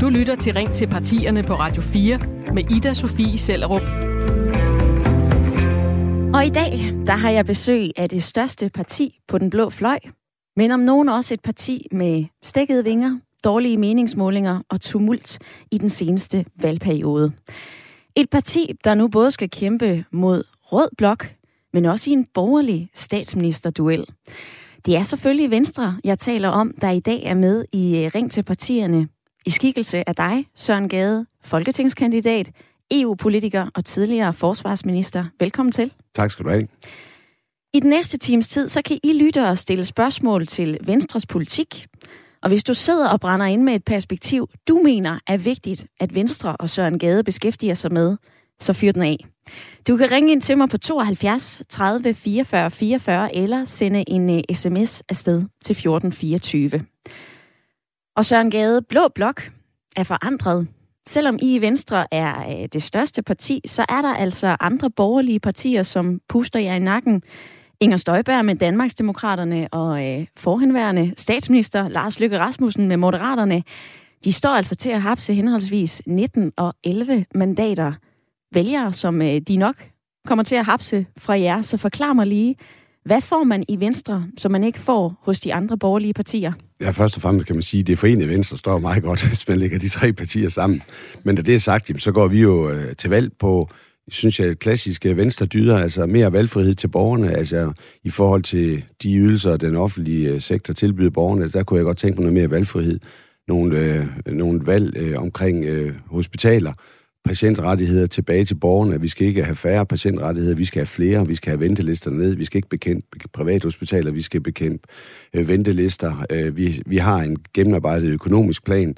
Du lytter til Ring til partierne på Radio 4 med Ida Sofie Sellerup. Og i dag, der har jeg besøg af det største parti på den blå fløj, men om nogen også et parti med stækkede vinger, dårlige meningsmålinger og tumult i den seneste valgperiode. Et parti, der nu både skal kæmpe mod rød blok, men også i en borgerlig statsministerduel. Det er selvfølgelig Venstre, jeg taler om, der i dag er med i Ring til partierne. I skikkelse af dig, Søren Gade, folketingskandidat, EU-politiker og tidligere forsvarsminister. Velkommen til. Tak skal du have. I den næste times tid, så kan I lytte og stille spørgsmål til Venstres politik. Og hvis du sidder og brænder ind med et perspektiv, du mener er vigtigt, at Venstre og Søren Gade beskæftiger sig med, så fyr den af. Du kan ringe ind til mig på 72 30 44 44 eller sende en øh, uh, sms afsted til 1424. Og Søren Gade, Blå Blok er forandret. Selvom I i Venstre er uh, det største parti, så er der altså andre borgerlige partier, som puster jer i nakken. Inger Støjberg med Danmarksdemokraterne og øh, forhenværende statsminister Lars Løkke Rasmussen med Moderaterne. De står altså til at hapse henholdsvis 19 og 11 mandater vælgere, som øh, de nok kommer til at hapse fra jer. Så forklar mig lige, hvad får man i Venstre, som man ikke får hos de andre borgerlige partier? Ja, først og fremmest kan man sige, at det forenede Venstre står meget godt, hvis man lægger de tre partier sammen. Men da det er sagt, så går vi jo øh, til valg på synes jeg, klassiske venstre dyder, altså mere valgfrihed til borgerne, altså i forhold til de ydelser, den offentlige øh, sektor tilbyder borgerne, der kunne jeg godt tænke mig noget mere valgfrihed. Nogle, øh, nogle valg øh, omkring øh, hospitaler, patientrettigheder tilbage til borgerne. Vi skal ikke have færre patientrettigheder, vi skal have flere, vi skal have ventelisterne ned, vi skal ikke bekæmpe privathospitaler, vi skal bekæmpe øh, ventelister. Øh, vi, vi har en gennemarbejdet økonomisk plan,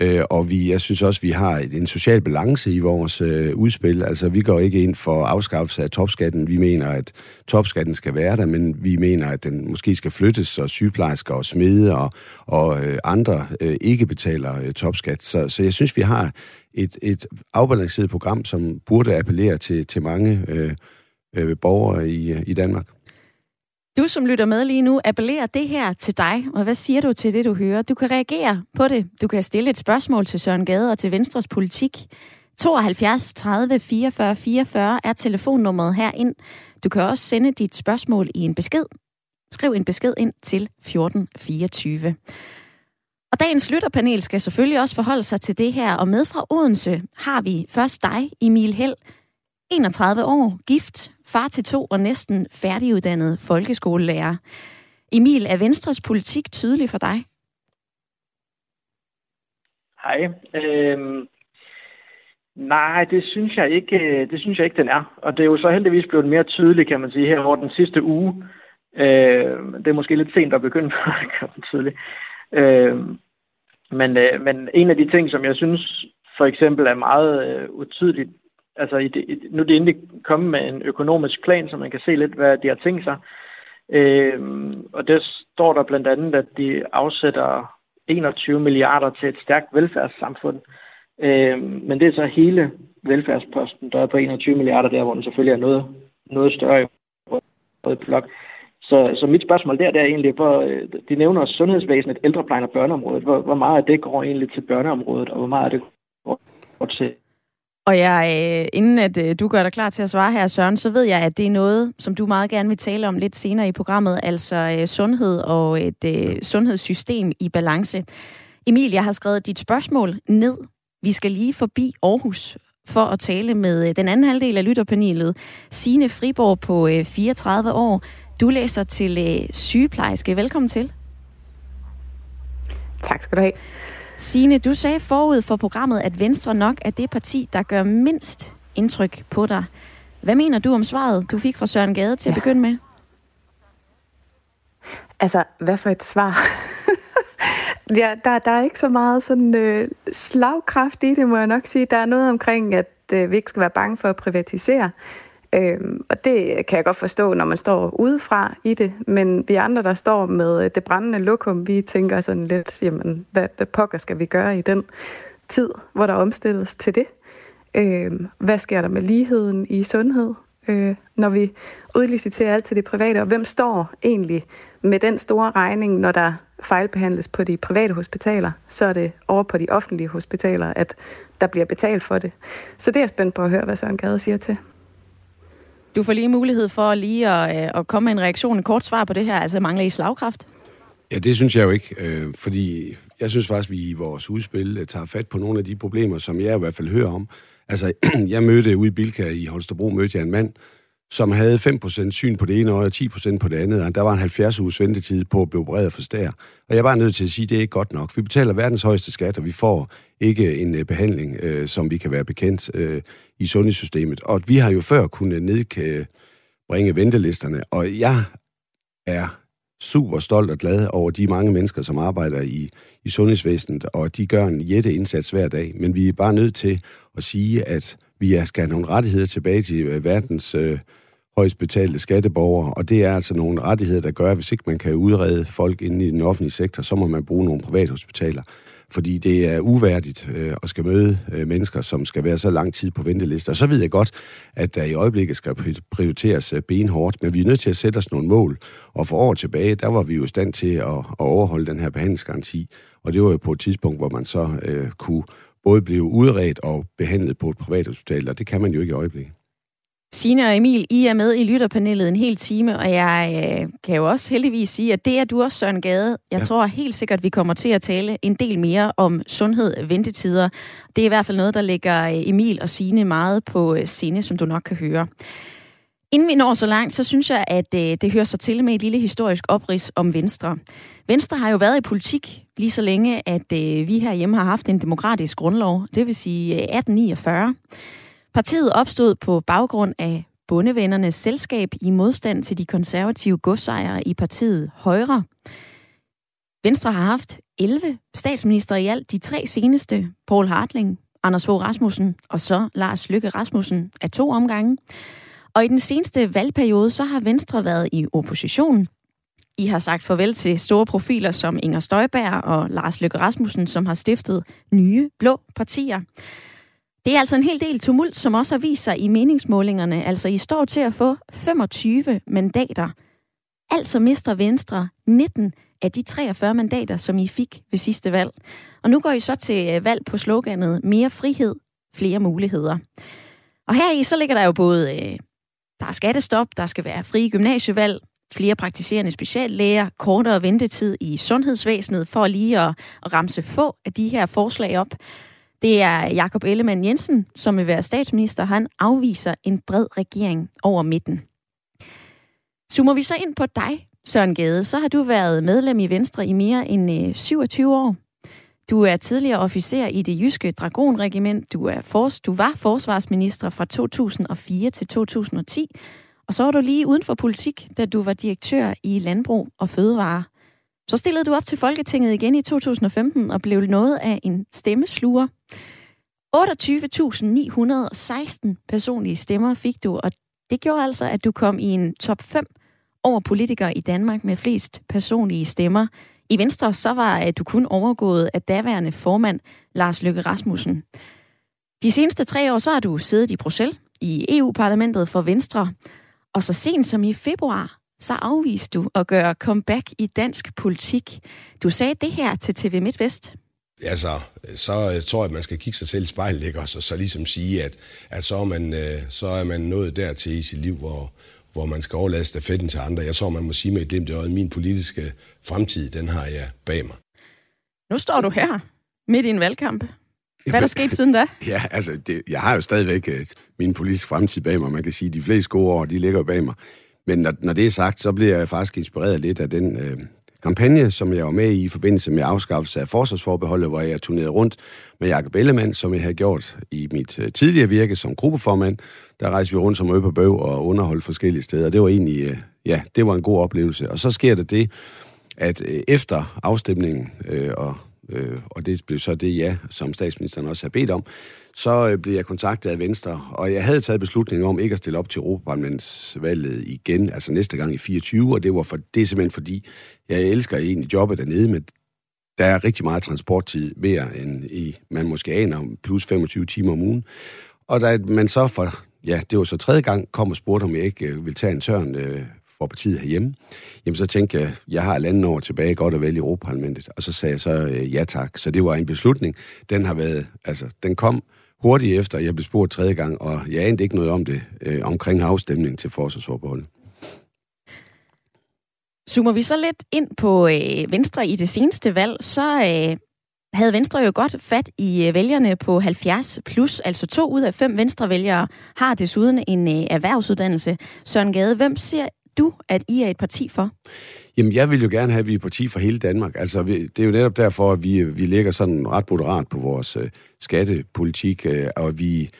Øh, og vi, jeg synes også, vi har en social balance i vores øh, udspil. Altså, vi går ikke ind for afskaffelse af topskatten. Vi mener, at topskatten skal være der, men vi mener, at den måske skal flyttes, så sygeplejersker og smede og, og øh, andre øh, ikke betaler øh, topskat. Så, så jeg synes, vi har et, et afbalanceret program, som burde appellere til, til mange øh, øh, borgere i, øh, i Danmark. Du, som lytter med lige nu, appellerer det her til dig, og hvad siger du til det, du hører? Du kan reagere på det. Du kan stille et spørgsmål til Søren Gade og til Venstres politik. 72 30 44 44 er telefonnummeret herind. Du kan også sende dit spørgsmål i en besked. Skriv en besked ind til 1424. Og dagens lytterpanel skal selvfølgelig også forholde sig til det her, og med fra Odense har vi først dig, Emil Held, 31 år, gift, far til to og næsten færdiguddannet folkeskolelærer. Emil, er Venstres politik tydelig for dig? Hej. Øhm, nej, det synes jeg ikke, øh, det synes jeg ikke, den er. Og det er jo så heldigvis blevet mere tydeligt, kan man sige, her over den sidste uge. Øh, det er måske lidt sent at begynde på at gøre den. Øh, men, øh, men en af de ting, som jeg synes for eksempel er meget øh, utydeligt altså i det, i, nu er de endelig kommet med en økonomisk plan, så man kan se lidt, hvad de har tænkt sig. Øh, og det står der blandt andet, at de afsætter 21 milliarder til et stærkt velfærdssamfund. Øh, men det er så hele velfærdsposten, der er på 21 milliarder der, hvor den selvfølgelig er noget, noget større i rød blok. Så, så mit spørgsmål der, det er egentlig, hvor, øh, de nævner sundhedsvæsenet, ældreplejen og børneområdet. Hvor, hvor meget af det går egentlig til børneområdet, og hvor meget af det går til og jeg, øh, inden at øh, du gør dig klar til at svare her, Søren, så ved jeg, at det er noget, som du meget gerne vil tale om lidt senere i programmet, altså sundhed og et sundhedssystem i balance. Emil, jeg har skrevet dit spørgsmål ned. Vi skal lige forbi Aarhus for at tale med den anden halvdel af lytterpanelet, Sine Friborg på 34 år. Du læser til øh, sygeplejerske. Velkommen til. Tak skal du have. Signe, du sagde forud for programmet, at Venstre nok er det parti, der gør mindst indtryk på dig. Hvad mener du om svaret, du fik fra Søren Gade til ja. at begynde med? Altså, hvad for et svar? ja, der, der er ikke så meget sådan øh, slagkraft i det, må jeg nok sige. Der er noget omkring, at øh, vi ikke skal være bange for at privatisere. Øhm, og det kan jeg godt forstå, når man står udefra i det, men vi andre, der står med øh, det brændende lokum, vi tænker sådan lidt, jamen, hvad, hvad pokker skal vi gøre i den tid, hvor der omstilles til det? Øhm, hvad sker der med ligheden i sundhed, øh, når vi udliciterer alt til det private, og hvem står egentlig med den store regning, når der fejlbehandles på de private hospitaler, så er det over på de offentlige hospitaler, at der bliver betalt for det. Så det er jeg spændt på at høre, hvad Søren Gade siger til. Du får lige mulighed for lige at, øh, at komme med en reaktion, en kort svar på det her. Altså mangler I slagkraft? Ja, det synes jeg jo ikke, øh, fordi jeg synes faktisk, vi i vores udspil øh, tager fat på nogle af de problemer, som jeg i hvert fald hører om. Altså, jeg mødte ude i Bilka i Holstebro, mødte jeg en mand, som havde 5% syn på det ene øje og 10% på det andet, og der var en 70 uges ventetid på at blive opereret for stær. Og jeg var nødt til at sige, at det er ikke godt nok. Vi betaler verdens højeste skat, og vi får ikke en øh, behandling, øh, som vi kan være bekendt øh, i sundhedssystemet. Og vi har jo før kunnet nedbringe ventelisterne, og jeg er super stolt og glad over de mange mennesker, som arbejder i, i sundhedsvæsenet, og de gør en jætte indsats hver dag. Men vi er bare nødt til at sige, at vi skal have nogle rettigheder tilbage til øh, verdens øh, højst betalte skatteborgere, og det er altså nogle rettigheder, der gør, at hvis ikke man kan udrede folk inde i den offentlige sektor, så må man bruge nogle privathospitaler. Fordi det er uværdigt øh, at skal møde øh, mennesker, som skal være så lang tid på ventelister. Og så ved jeg godt, at der i øjeblikket skal prioriteres øh, benhårdt, men vi er nødt til at sætte os nogle mål. Og for år tilbage, der var vi jo i stand til at, at overholde den her behandlingsgaranti. Og det var jo på et tidspunkt, hvor man så øh, kunne både blive udredt og behandlet på et privat hospital, og det kan man jo ikke i øjeblikket. Sine og Emil, I er med i lytterpanelet en hel time, og jeg øh, kan jo også heldigvis sige, at det er du også, Søren Gade. Jeg ja. tror helt sikkert, at vi kommer til at tale en del mere om sundhed, ventetider. Det er i hvert fald noget, der ligger øh, Emil og Sine meget på øh, scene, som du nok kan høre. Inden vi når så langt, så synes jeg, at øh, det hører sig til med et lille historisk oprids om Venstre. Venstre har jo været i politik lige så længe, at øh, vi herhjemme har haft en demokratisk grundlov, det vil sige øh, 1849. Partiet opstod på baggrund af bondevennernes selskab i modstand til de konservative godsejere i partiet Højre. Venstre har haft 11 statsminister i alt. De tre seneste, Paul Hartling, Anders Fogh Rasmussen og så Lars Lykke Rasmussen af to omgange. Og i den seneste valgperiode, så har Venstre været i opposition. I har sagt farvel til store profiler som Inger Støjberg og Lars Løkke Rasmussen, som har stiftet nye blå partier. Det er altså en hel del tumult, som også har vist sig i meningsmålingerne. Altså, I står til at få 25 mandater. Altså mister Venstre 19 af de 43 mandater, som I fik ved sidste valg. Og nu går I så til øh, valg på sloganet mere frihed, flere muligheder. Og her i så ligger der jo både øh, der er skattestop, der skal være frie gymnasievalg, flere praktiserende speciallæger, kortere ventetid i sundhedsvæsenet, for lige at, at ramse få af de her forslag op. Det er Jakob Ellemann Jensen, som vil være statsminister. Han afviser en bred regering over midten. Zoomer vi så ind på dig, Søren Gade, så har du været medlem i Venstre i mere end øh, 27 år. Du er tidligere officer i det jyske Dragonregiment. Du, er fors- du var forsvarsminister fra 2004 til 2010. Og så var du lige uden for politik, da du var direktør i Landbrug og Fødevare. Så stillede du op til Folketinget igen i 2015 og blev noget af en stemmesluger. 28.916 personlige stemmer fik du, og det gjorde altså, at du kom i en top 5 over politikere i Danmark med flest personlige stemmer i Venstre så var du kun overgået af daværende formand Lars Løkke Rasmussen. De seneste tre år så har du siddet i Bruxelles i EU-parlamentet for Venstre, og så sent som i februar, så afviste du at gøre comeback i dansk politik. Du sagde det her til TV MidtVest. Altså, så øh, tror jeg, at man skal kigge sig selv i spejlet, ikke? Og så, så ligesom sige, at, at så, er man, øh, så er man nået dertil i sit liv, hvor, hvor man skal overlade stafetten til andre. Jeg tror, man må sige med et glimt i øjet, min politiske fremtid, den har jeg bag mig. Nu står du her, midt i en valgkamp. Hvad er der sket siden da? Ja, altså, det, jeg har jo stadigvæk uh, min politiske fremtid bag mig. Man kan sige, at de fleste gode år, de ligger bag mig. Men når, når det er sagt, så bliver jeg faktisk inspireret lidt af den uh, kampagne, som jeg var med i i forbindelse med afskaffelse af forsvarsforbeholdet, hvor jeg turnerede rundt med Jakob Ellemann, som jeg havde gjort i mit øh, tidligere virke som gruppeformand. Der rejste vi rundt som øje på bøv og underholdt forskellige steder. Det var egentlig, øh, ja, det var en god oplevelse. Og så sker der det, at øh, efter afstemningen, øh, og, øh, og det blev så det ja, som statsministeren også har bedt om, så øh, blev jeg kontaktet af Venstre, og jeg havde taget beslutningen om ikke at stille op til Europaparlamentsvalget igen, altså næste gang i 24, og det var for, det er simpelthen fordi, jeg elsker egentlig jobbet dernede, men der er rigtig meget transporttid mere end i, man måske aner, plus 25 timer om ugen. Og da man så for, ja, det var så tredje gang, kom og spurgte, om jeg ikke øh, ville tage en tørn øh, for partiet herhjemme, jamen så tænkte jeg, jeg har et andet år tilbage godt at vælge Europaparlamentet, og så sagde jeg så øh, ja tak. Så det var en beslutning. Den har været, altså, den kom hurtigt efter, jeg blev spurgt tredje gang, og jeg anede ikke noget om det øh, omkring afstemningen til forsvarsforbeholdet. Zoomer vi så lidt ind på øh, Venstre i det seneste valg, så øh, havde Venstre jo godt fat i øh, vælgerne på 70 plus, altså to ud af fem Venstrevælgere har desuden en øh, erhvervsuddannelse. Søren Gade, hvem ser du, at I er et parti for? Jamen, jeg vil jo gerne have, at vi er et parti for hele Danmark. Altså, det er jo netop derfor, at vi, vi ligger sådan ret moderat på vores øh, skattepolitik, øh, og vi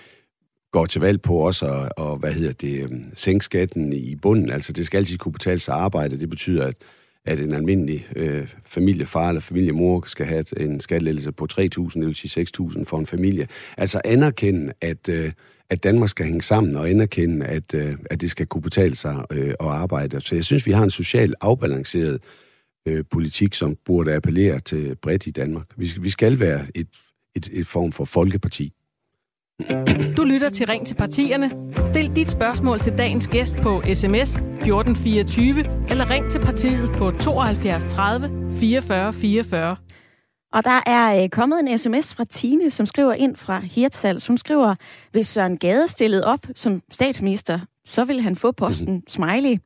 går til valg på også at, og, hvad hedder det, øh, sænke skatten i bunden. Altså, det skal altid kunne betale sig arbejde. Det betyder, at at en almindelig øh, familiefar eller familiemor skal have en skattelettelse på 3.000, det vil sige 6.000 for en familie. Altså anerkende, at, øh, at Danmark skal hænge sammen, og anerkende, at, øh, at det skal kunne betale sig øh, at arbejde. Så jeg synes, vi har en social afbalanceret øh, politik, som burde appellere til bredt i Danmark. Vi skal, vi skal være et, et, et form for folkeparti. Du lytter til Ring til partierne. Stil dit spørgsmål til dagens gæst på sms 1424 eller ring til partiet på 72 30 44 44. Og der er øh, kommet en sms fra Tine, som skriver ind fra Hirtshals. Hun skriver, hvis Søren Gade stillede op som statsminister, så vil han få posten mm-hmm. smiley.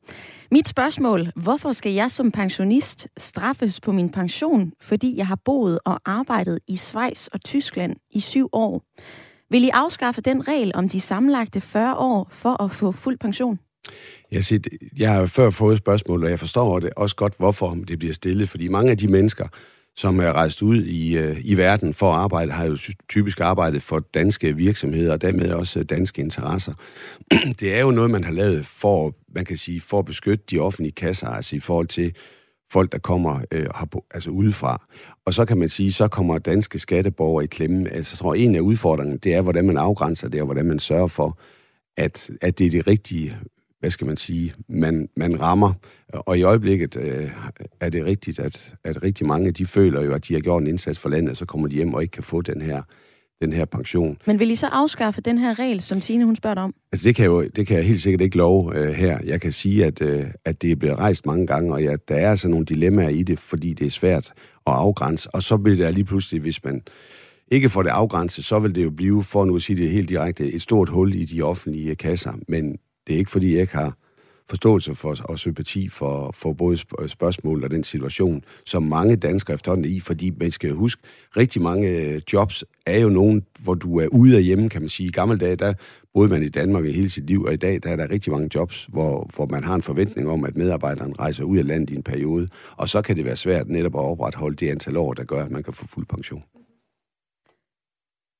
Mit spørgsmål, hvorfor skal jeg som pensionist straffes på min pension, fordi jeg har boet og arbejdet i Schweiz og Tyskland i syv år? Vil I afskaffe den regel om de sammenlagte 40 år for at få fuld pension? Jeg, siger, jeg har før fået spørgsmål, og jeg forstår det også godt, hvorfor det bliver stillet. Fordi mange af de mennesker, som er rejst ud i, øh, i verden for at arbejde, har jo typisk arbejdet for danske virksomheder, og dermed også øh, danske interesser. det er jo noget, man har lavet for, man kan sige, for at beskytte de offentlige kasser, altså i forhold til folk, der kommer øh, altså udefra. Og så kan man sige, så kommer danske skatteborgere i klemme. Altså, jeg tror, en af udfordringerne, det er, hvordan man afgrænser det, og hvordan man sørger for, at, at det er det rigtige, hvad skal man sige, man, man rammer. Og i øjeblikket øh, er det rigtigt, at, at rigtig mange, de føler jo, at de har gjort en indsats for landet, så kommer de hjem og ikke kan få den her den her pension. Men vil I så afskaffe den her regel, som Tine hun spørger om? Altså det kan, jo, det kan jeg helt sikkert ikke love øh, her. Jeg kan sige, at, øh, at det er blevet rejst mange gange, og ja, der er altså nogle dilemmaer i det, fordi det er svært at afgrænse. Og så bliver det lige pludselig, hvis man ikke får det afgrænset, så vil det jo blive, for nu at sige det helt direkte, et stort hul i de offentlige kasser. Men det er ikke, fordi jeg ikke har forståelse for og sympati for, for både spørgsmål og den situation, som mange danskere efterhånden er i, fordi man skal huske, rigtig mange øh, jobs er jo nogen, hvor du er ude af hjemme, kan man sige. I gamle dage, der boede man i Danmark i hele sit liv, og i dag der er der rigtig mange jobs, hvor, hvor man har en forventning om, at medarbejderen rejser ud af landet i en periode, og så kan det være svært netop at opretholde det antal år, der gør, at man kan få fuld pension.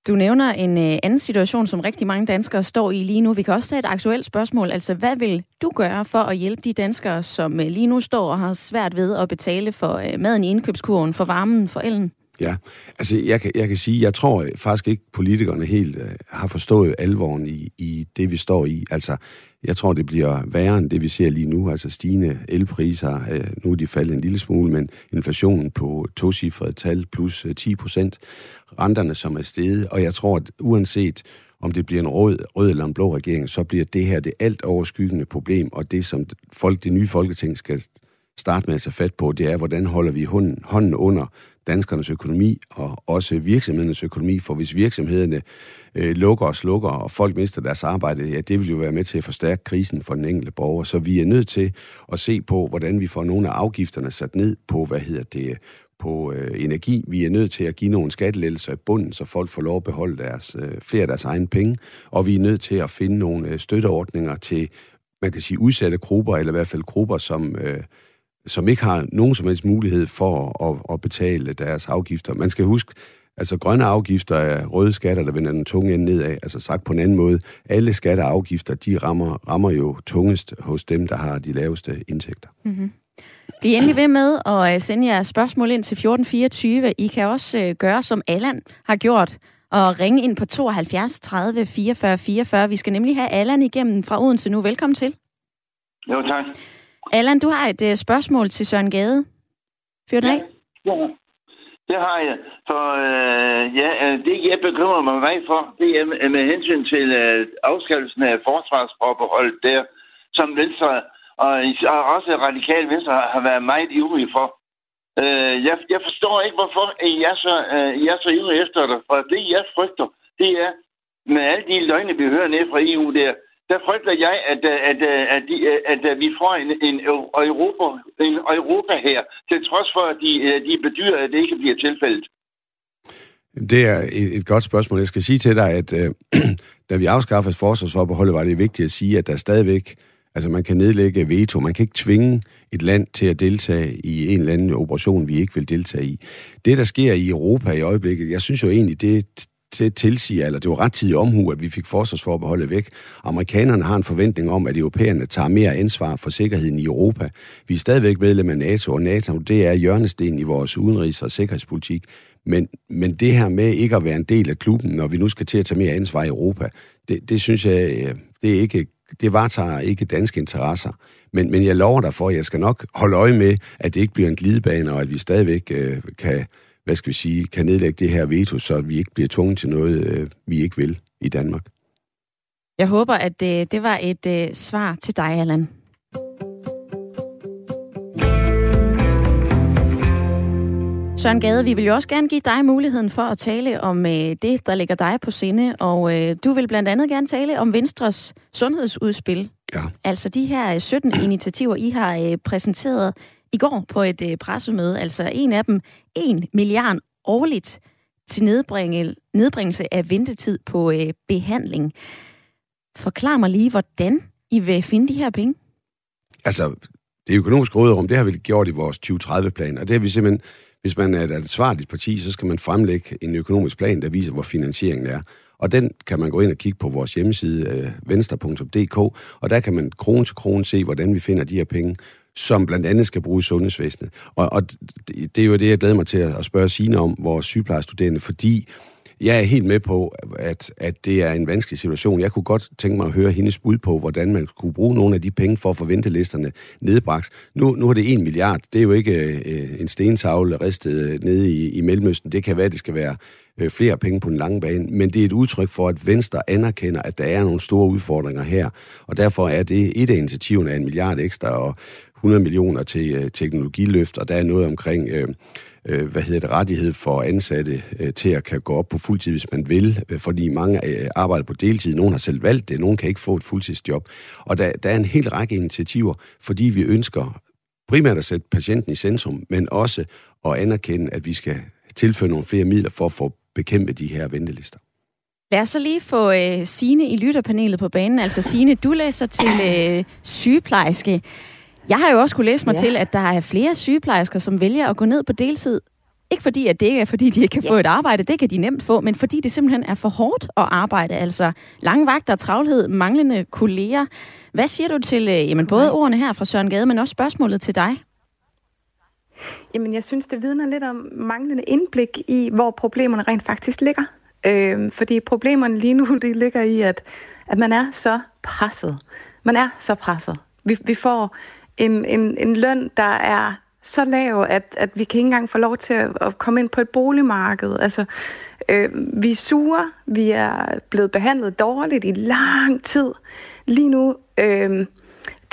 Du nævner en øh, anden situation, som rigtig mange danskere står i lige nu. Vi kan også tage et aktuelt spørgsmål. Altså, hvad vil du gøre for at hjælpe de danskere, som øh, lige nu står og har svært ved at betale for øh, maden i indkøbskurven, for varmen, for elen? Ja, altså jeg kan, jeg kan sige, jeg tror faktisk ikke, politikerne helt øh, har forstået alvoren i, i det, vi står i. Altså, jeg tror, det bliver værre end det, vi ser lige nu. Altså stigende elpriser, øh, nu er de faldet en lille smule, men inflationen på tocifrede tal plus øh, 10 procent. Renterne, som er steget, og jeg tror, at uanset om det bliver en rød, rød eller en blå regering, så bliver det her det alt overskyggende problem, og det, som folk, det nye folketing skal starte med at tage fat på, det er, hvordan holder vi hånden, hånden under danskernes økonomi og også virksomhedernes økonomi, for hvis virksomhederne øh, lukker og slukker, og folk mister deres arbejde, ja, det vil jo være med til at forstærke krisen for den enkelte borger. Så vi er nødt til at se på, hvordan vi får nogle af afgifterne sat ned på, hvad hedder det, på øh, energi. Vi er nødt til at give nogle skattelettelser i bunden, så folk får lov at beholde deres, øh, flere af deres egne penge. Og vi er nødt til at finde nogle øh, støtteordninger til, man kan sige, udsatte grupper, eller i hvert fald grupper, som... Øh, som ikke har nogen som helst mulighed for at, at betale deres afgifter. Man skal huske, altså grønne afgifter er røde skatter, der vender den tunge ende nedad. Altså sagt på en anden måde, alle skatter og afgifter, de rammer, rammer jo tungest hos dem, der har de laveste indtægter. Mm-hmm. Bliv endelig ved med at øh, sende jeres spørgsmål ind til 1424. I kan også øh, gøre, som Allan har gjort, og ringe ind på 72 30 44 44. Vi skal nemlig have Allan igennem fra Odense nu. Velkommen til. Jo, tak. Allan, du har et uh, spørgsmål til Søren Gade. Fyr ja. af. Ja, det har jeg. For øh, ja, øh, det, jeg bekymrer mig meget for, det er med hensyn til øh, afskaffelsen af forsvarsforbeholdet der, som Venstre og også radikal venstre har været meget ivrige for. Øh, jeg, jeg forstår ikke, hvorfor I er så, øh, I er så ivrige efter det, for det, jeg frygter, det er, med alle de løgne, vi hører ned fra EU der, der frygter jeg, at, øh, at, øh, at, øh, at, at, at vi får en, en, Europa, en Europa her, til trods for, at de, de bedyrer, at det ikke bliver tilfældet. Det er et, et godt spørgsmål. Jeg skal sige til dig, at øh, da vi afskaffede forsvarsforbeholdet, var det vigtigt at sige, at der stadigvæk, altså man kan nedlægge veto, man kan ikke tvinge et land til at deltage i en eller anden operation, vi ikke vil deltage i. Det, der sker i Europa i øjeblikket, jeg synes jo egentlig, det til tilsiger, eller det var ret tidlig omhu, at vi fik forsvarsforbeholdet væk. Amerikanerne har en forventning om, at europæerne tager mere ansvar for sikkerheden i Europa. Vi er stadigvæk medlem af NATO, og NATO det er hjørnesten i vores udenrigs- og sikkerhedspolitik. Men, men det her med ikke at være en del af klubben, når vi nu skal til at tage mere ansvar i Europa, det, det synes jeg, øh, det er ikke det varetager ikke danske interesser. Men, men jeg lover dig for, at jeg skal nok holde øje med, at det ikke bliver en glidebane, og at vi stadigvæk øh, kan, hvad skal vi sige, kan nedlægge det her veto, så vi ikke bliver tvunget til noget, øh, vi ikke vil i Danmark. Jeg håber, at det, øh, det var et øh, svar til dig, Allan. Søren Gade, vi vil jo også gerne give dig muligheden for at tale om øh, det, der ligger dig på sinde, og øh, du vil blandt andet gerne tale om Venstres sundhedsudspil. Ja. Altså de her 17 øh, initiativer, I har øh, præsenteret i går på et øh, pressemøde. Altså en af dem, 1 milliard årligt til nedbringe, nedbringelse af ventetid på øh, behandling. Forklar mig lige, hvordan I vil finde de her penge. Altså, det økonomiske råderum, det har vi gjort i vores 2030-plan, og det har vi simpelthen hvis man er et ansvarligt parti, så skal man fremlægge en økonomisk plan, der viser, hvor finansieringen er. Og den kan man gå ind og kigge på vores hjemmeside, øh, venstre.dk, og der kan man krone til krone se, hvordan vi finder de her penge, som blandt andet skal bruges i sundhedsvæsenet. Og, og det er jo det, jeg glæder mig til at spørge Signe om, vores sygeplejestuderende, fordi jeg er helt med på, at, at det er en vanskelig situation. Jeg kunne godt tænke mig at høre hendes bud på, hvordan man kunne bruge nogle af de penge for at få ventelisterne nedbragt. Nu, nu er det en milliard. Det er jo ikke øh, en stentavle ristet øh, nede i, i Mellemøsten. Det kan være, det skal være øh, flere penge på den lange bane, men det er et udtryk for, at Venstre anerkender, at der er nogle store udfordringer her, og derfor er det et af initiativerne af en milliard ekstra og 100 millioner til øh, teknologiløft, og der er noget omkring... Øh, øh, hvad hedder det, rettighed for ansatte øh, til at kan gå op på fuldtid, hvis man vil, øh, fordi mange øh, arbejder på deltid. Nogle har selv valgt det, nogle kan ikke få et fuldtidsjob. Og der, der er en hel række initiativer, fordi vi ønsker primært at sætte patienten i centrum, men også at anerkende, at vi skal tilføre nogle flere midler for at få bekæmpet de her ventelister. Lad os så lige få øh, Sine i lytterpanelet på banen. Altså Sine, du læser til øh, sygeplejerske. Jeg har jo også kunne læse mig ja. til, at der er flere sygeplejersker, som vælger at gå ned på deltid. Ikke fordi, at det ikke er, fordi de ikke kan ja. få et arbejde, det kan de nemt få, men fordi det simpelthen er for hårdt at arbejde. Altså lange vagter, travlhed, manglende kolleger. Hvad siger du til øh, jamen, både ordene her fra Søren Gade, men også spørgsmålet til dig? Jamen, jeg synes, det vidner lidt om manglende indblik i, hvor problemerne rent faktisk ligger. Øh, fordi problemerne lige nu, det ligger i, at, at man er så presset. Man er så presset. Vi, vi får en, en, en løn, der er så lav, at, at vi kan ikke engang få lov til at, at komme ind på et boligmarked. Altså, øh, vi er sure, vi er blevet behandlet dårligt i lang tid. Lige nu, øh,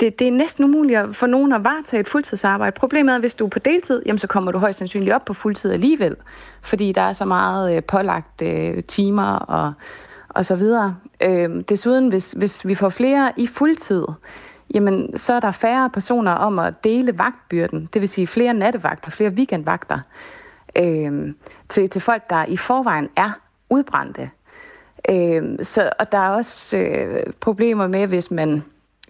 det, det er næsten umuligt for nogen at varetage et fuldtidsarbejde. Problemet er, at hvis du er på deltid, jamen, så kommer du højst sandsynligt op på fuldtid alligevel, fordi der er så meget øh, pålagt øh, timer og, og så videre. Øh, desuden, hvis, hvis vi får flere i fuldtid, jamen så er der færre personer om at dele vagtbyrden, det vil sige flere nattevagter, flere weekendvagter, øh, til, til folk, der i forvejen er udbrændte. Øh, så, og der er også øh, problemer med, hvis man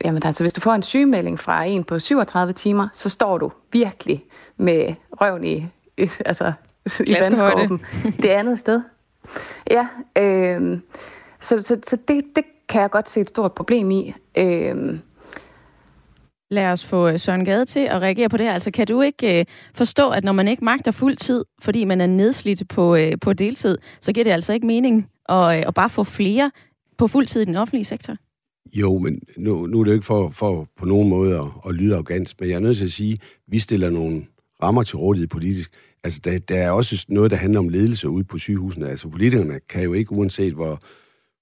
Jamen altså, hvis du får en sygemelding fra en på 37 timer, så står du virkelig med røven i, altså, i vandskorpen det andet sted. Ja, øh, så, så, så det, det kan jeg godt se et stort problem i. Øh, Lad os få øh, Søren Gade til at reagere på det her. Altså, kan du ikke øh, forstå, at når man ikke magter fuld tid, fordi man er nedslidt på, øh, på deltid, så giver det altså ikke mening at, øh, at bare få flere på fuld tid i den offentlige sektor? Jo, men nu, nu er det jo ikke for, for på nogen måde at, at lyde arrogant, men jeg er nødt til at sige, at vi stiller nogle rammer til rådighed politisk. Altså, der, der er også noget, der handler om ledelse ude på sygehusene. Altså, politikerne kan jo ikke, uanset hvor,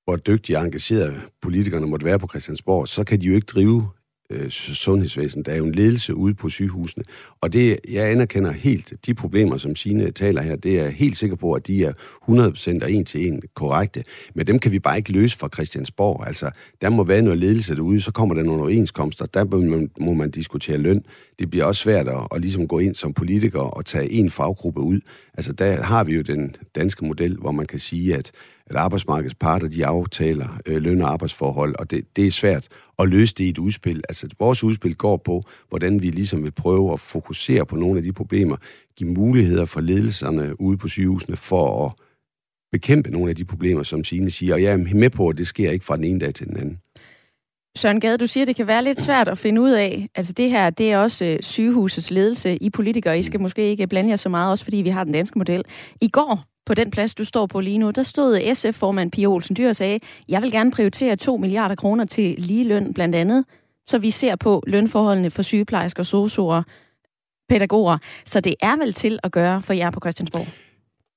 hvor dygtige og engagerede politikerne måtte være på Christiansborg, så kan de jo ikke drive øh, sundhedsvæsen. Der er jo en ledelse ude på sygehusene. Og det, jeg anerkender helt de problemer, som Sine taler her, det er jeg helt sikker på, at de er 100% og en til en korrekte. Men dem kan vi bare ikke løse fra Christiansborg. Altså, der må være noget ledelse derude, så kommer der nogle overenskomster, der må man, må man diskutere løn. Det bliver også svært at, at ligesom gå ind som politiker og tage en faggruppe ud. Altså, der har vi jo den danske model, hvor man kan sige, at at arbejdsmarkedets parter, de aftaler øh, løn- og arbejdsforhold, og det, det er svært at løse det i et udspil. Altså, vores udspil går på, hvordan vi ligesom vil prøve at fokusere på nogle af de problemer, give muligheder for ledelserne ude på sygehusene for at bekæmpe nogle af de problemer, som Signe siger. Og jeg er med på, at det sker ikke fra den ene dag til den anden. Søren Gade, du siger, at det kan være lidt svært at finde ud af. Altså det her, det er også øh, sygehusets ledelse. I politikere, I skal måske ikke blande jer så meget, også fordi vi har den danske model. I går, på den plads, du står på lige nu, der stod SF-formand Pia Olsen Dyr og sagde, jeg vil gerne prioritere 2 milliarder kroner til ligeløn blandt andet, så vi ser på lønforholdene for sygeplejersker, sosuer, pædagoger. Så det er vel til at gøre for jer på Christiansborg?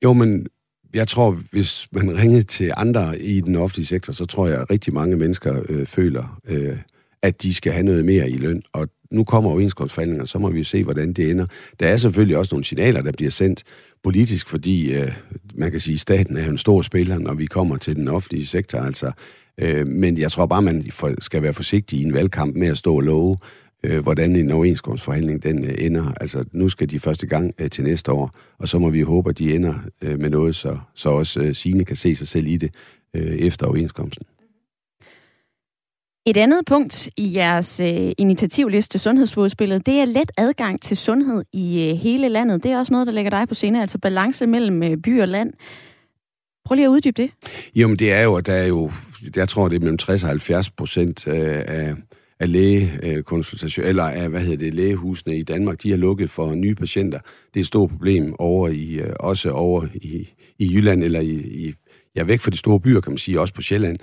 Jo, men jeg tror, hvis man ringer til andre i den offentlige sektor, så tror jeg, at rigtig mange mennesker øh, føler, øh, at de skal have noget mere i løn. Og nu kommer overenskomstforhandlinger, så må vi se, hvordan det ender. Der er selvfølgelig også nogle signaler, der bliver sendt politisk, fordi øh, man kan sige, at staten er en stor spiller, når vi kommer til den offentlige sektor. Altså, øh, men jeg tror bare, man skal være forsigtig i en valgkamp med at stå og love, øh, hvordan en overenskomstforhandling den øh, ender. Altså, nu skal de første gang øh, til næste år, og så må vi håbe, at de ender øh, med noget, så, så også øh, Signe kan se sig selv i det øh, efter overenskomsten. Et andet punkt i jeres øh, initiativliste, sundhedsudspillet, det er let adgang til sundhed i øh, hele landet. Det er også noget, der lægger dig på scene, altså balance mellem øh, by og land. Prøv lige at uddybe det. Jamen, det er jo, at der er jo, jeg tror, det er mellem 60 og 70 procent øh, af, af lægekonsultation, eller af, hvad hedder det, lægehusene i Danmark, de har lukket for nye patienter. Det er et stort problem over i, øh, også over i, i Jylland, eller i, i, ja, væk fra de store byer, kan man sige, også på Sjælland.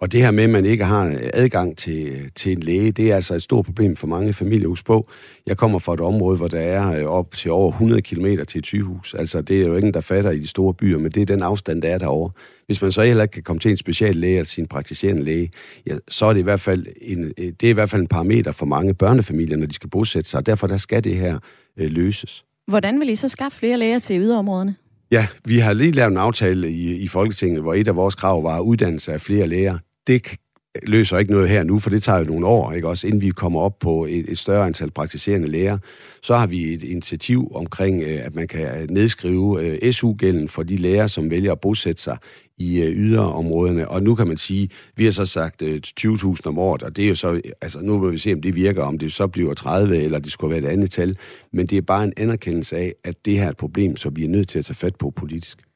Og det her med, at man ikke har adgang til, til en læge, det er altså et stort problem for mange familier. Husk på, jeg kommer fra et område, hvor der er øh, op til over 100 km til et sygehus. Altså, det er jo ingen, der fatter i de store byer, men det er den afstand, der er derovre. Hvis man så heller ikke kan komme til en special læge eller sin praktiserende læge, ja, så er det i hvert fald en, øh, det er i hvert fald en parameter for mange børnefamilier, når de skal bosætte sig. Derfor der skal det her øh, løses. Hvordan vil I så skaffe flere læger til yderområderne? Ja, vi har lige lavet en aftale i, i Folketinget, hvor et af vores krav var uddannelse af flere læger det løser ikke noget her nu, for det tager jo nogle år, ikke også, inden vi kommer op på et, et større antal praktiserende læger. Så har vi et initiativ omkring, øh, at man kan øh, nedskrive øh, SU-gælden for de læger, som vælger at bosætte sig i yderområderne. Og nu kan man sige, vi har så sagt 20.000 om året, og det er jo så, altså nu må vi se, om det virker, om det så bliver 30, eller det skulle være et andet tal. Men det er bare en anerkendelse af, at det her er et problem, som vi er nødt til at tage fat på politisk.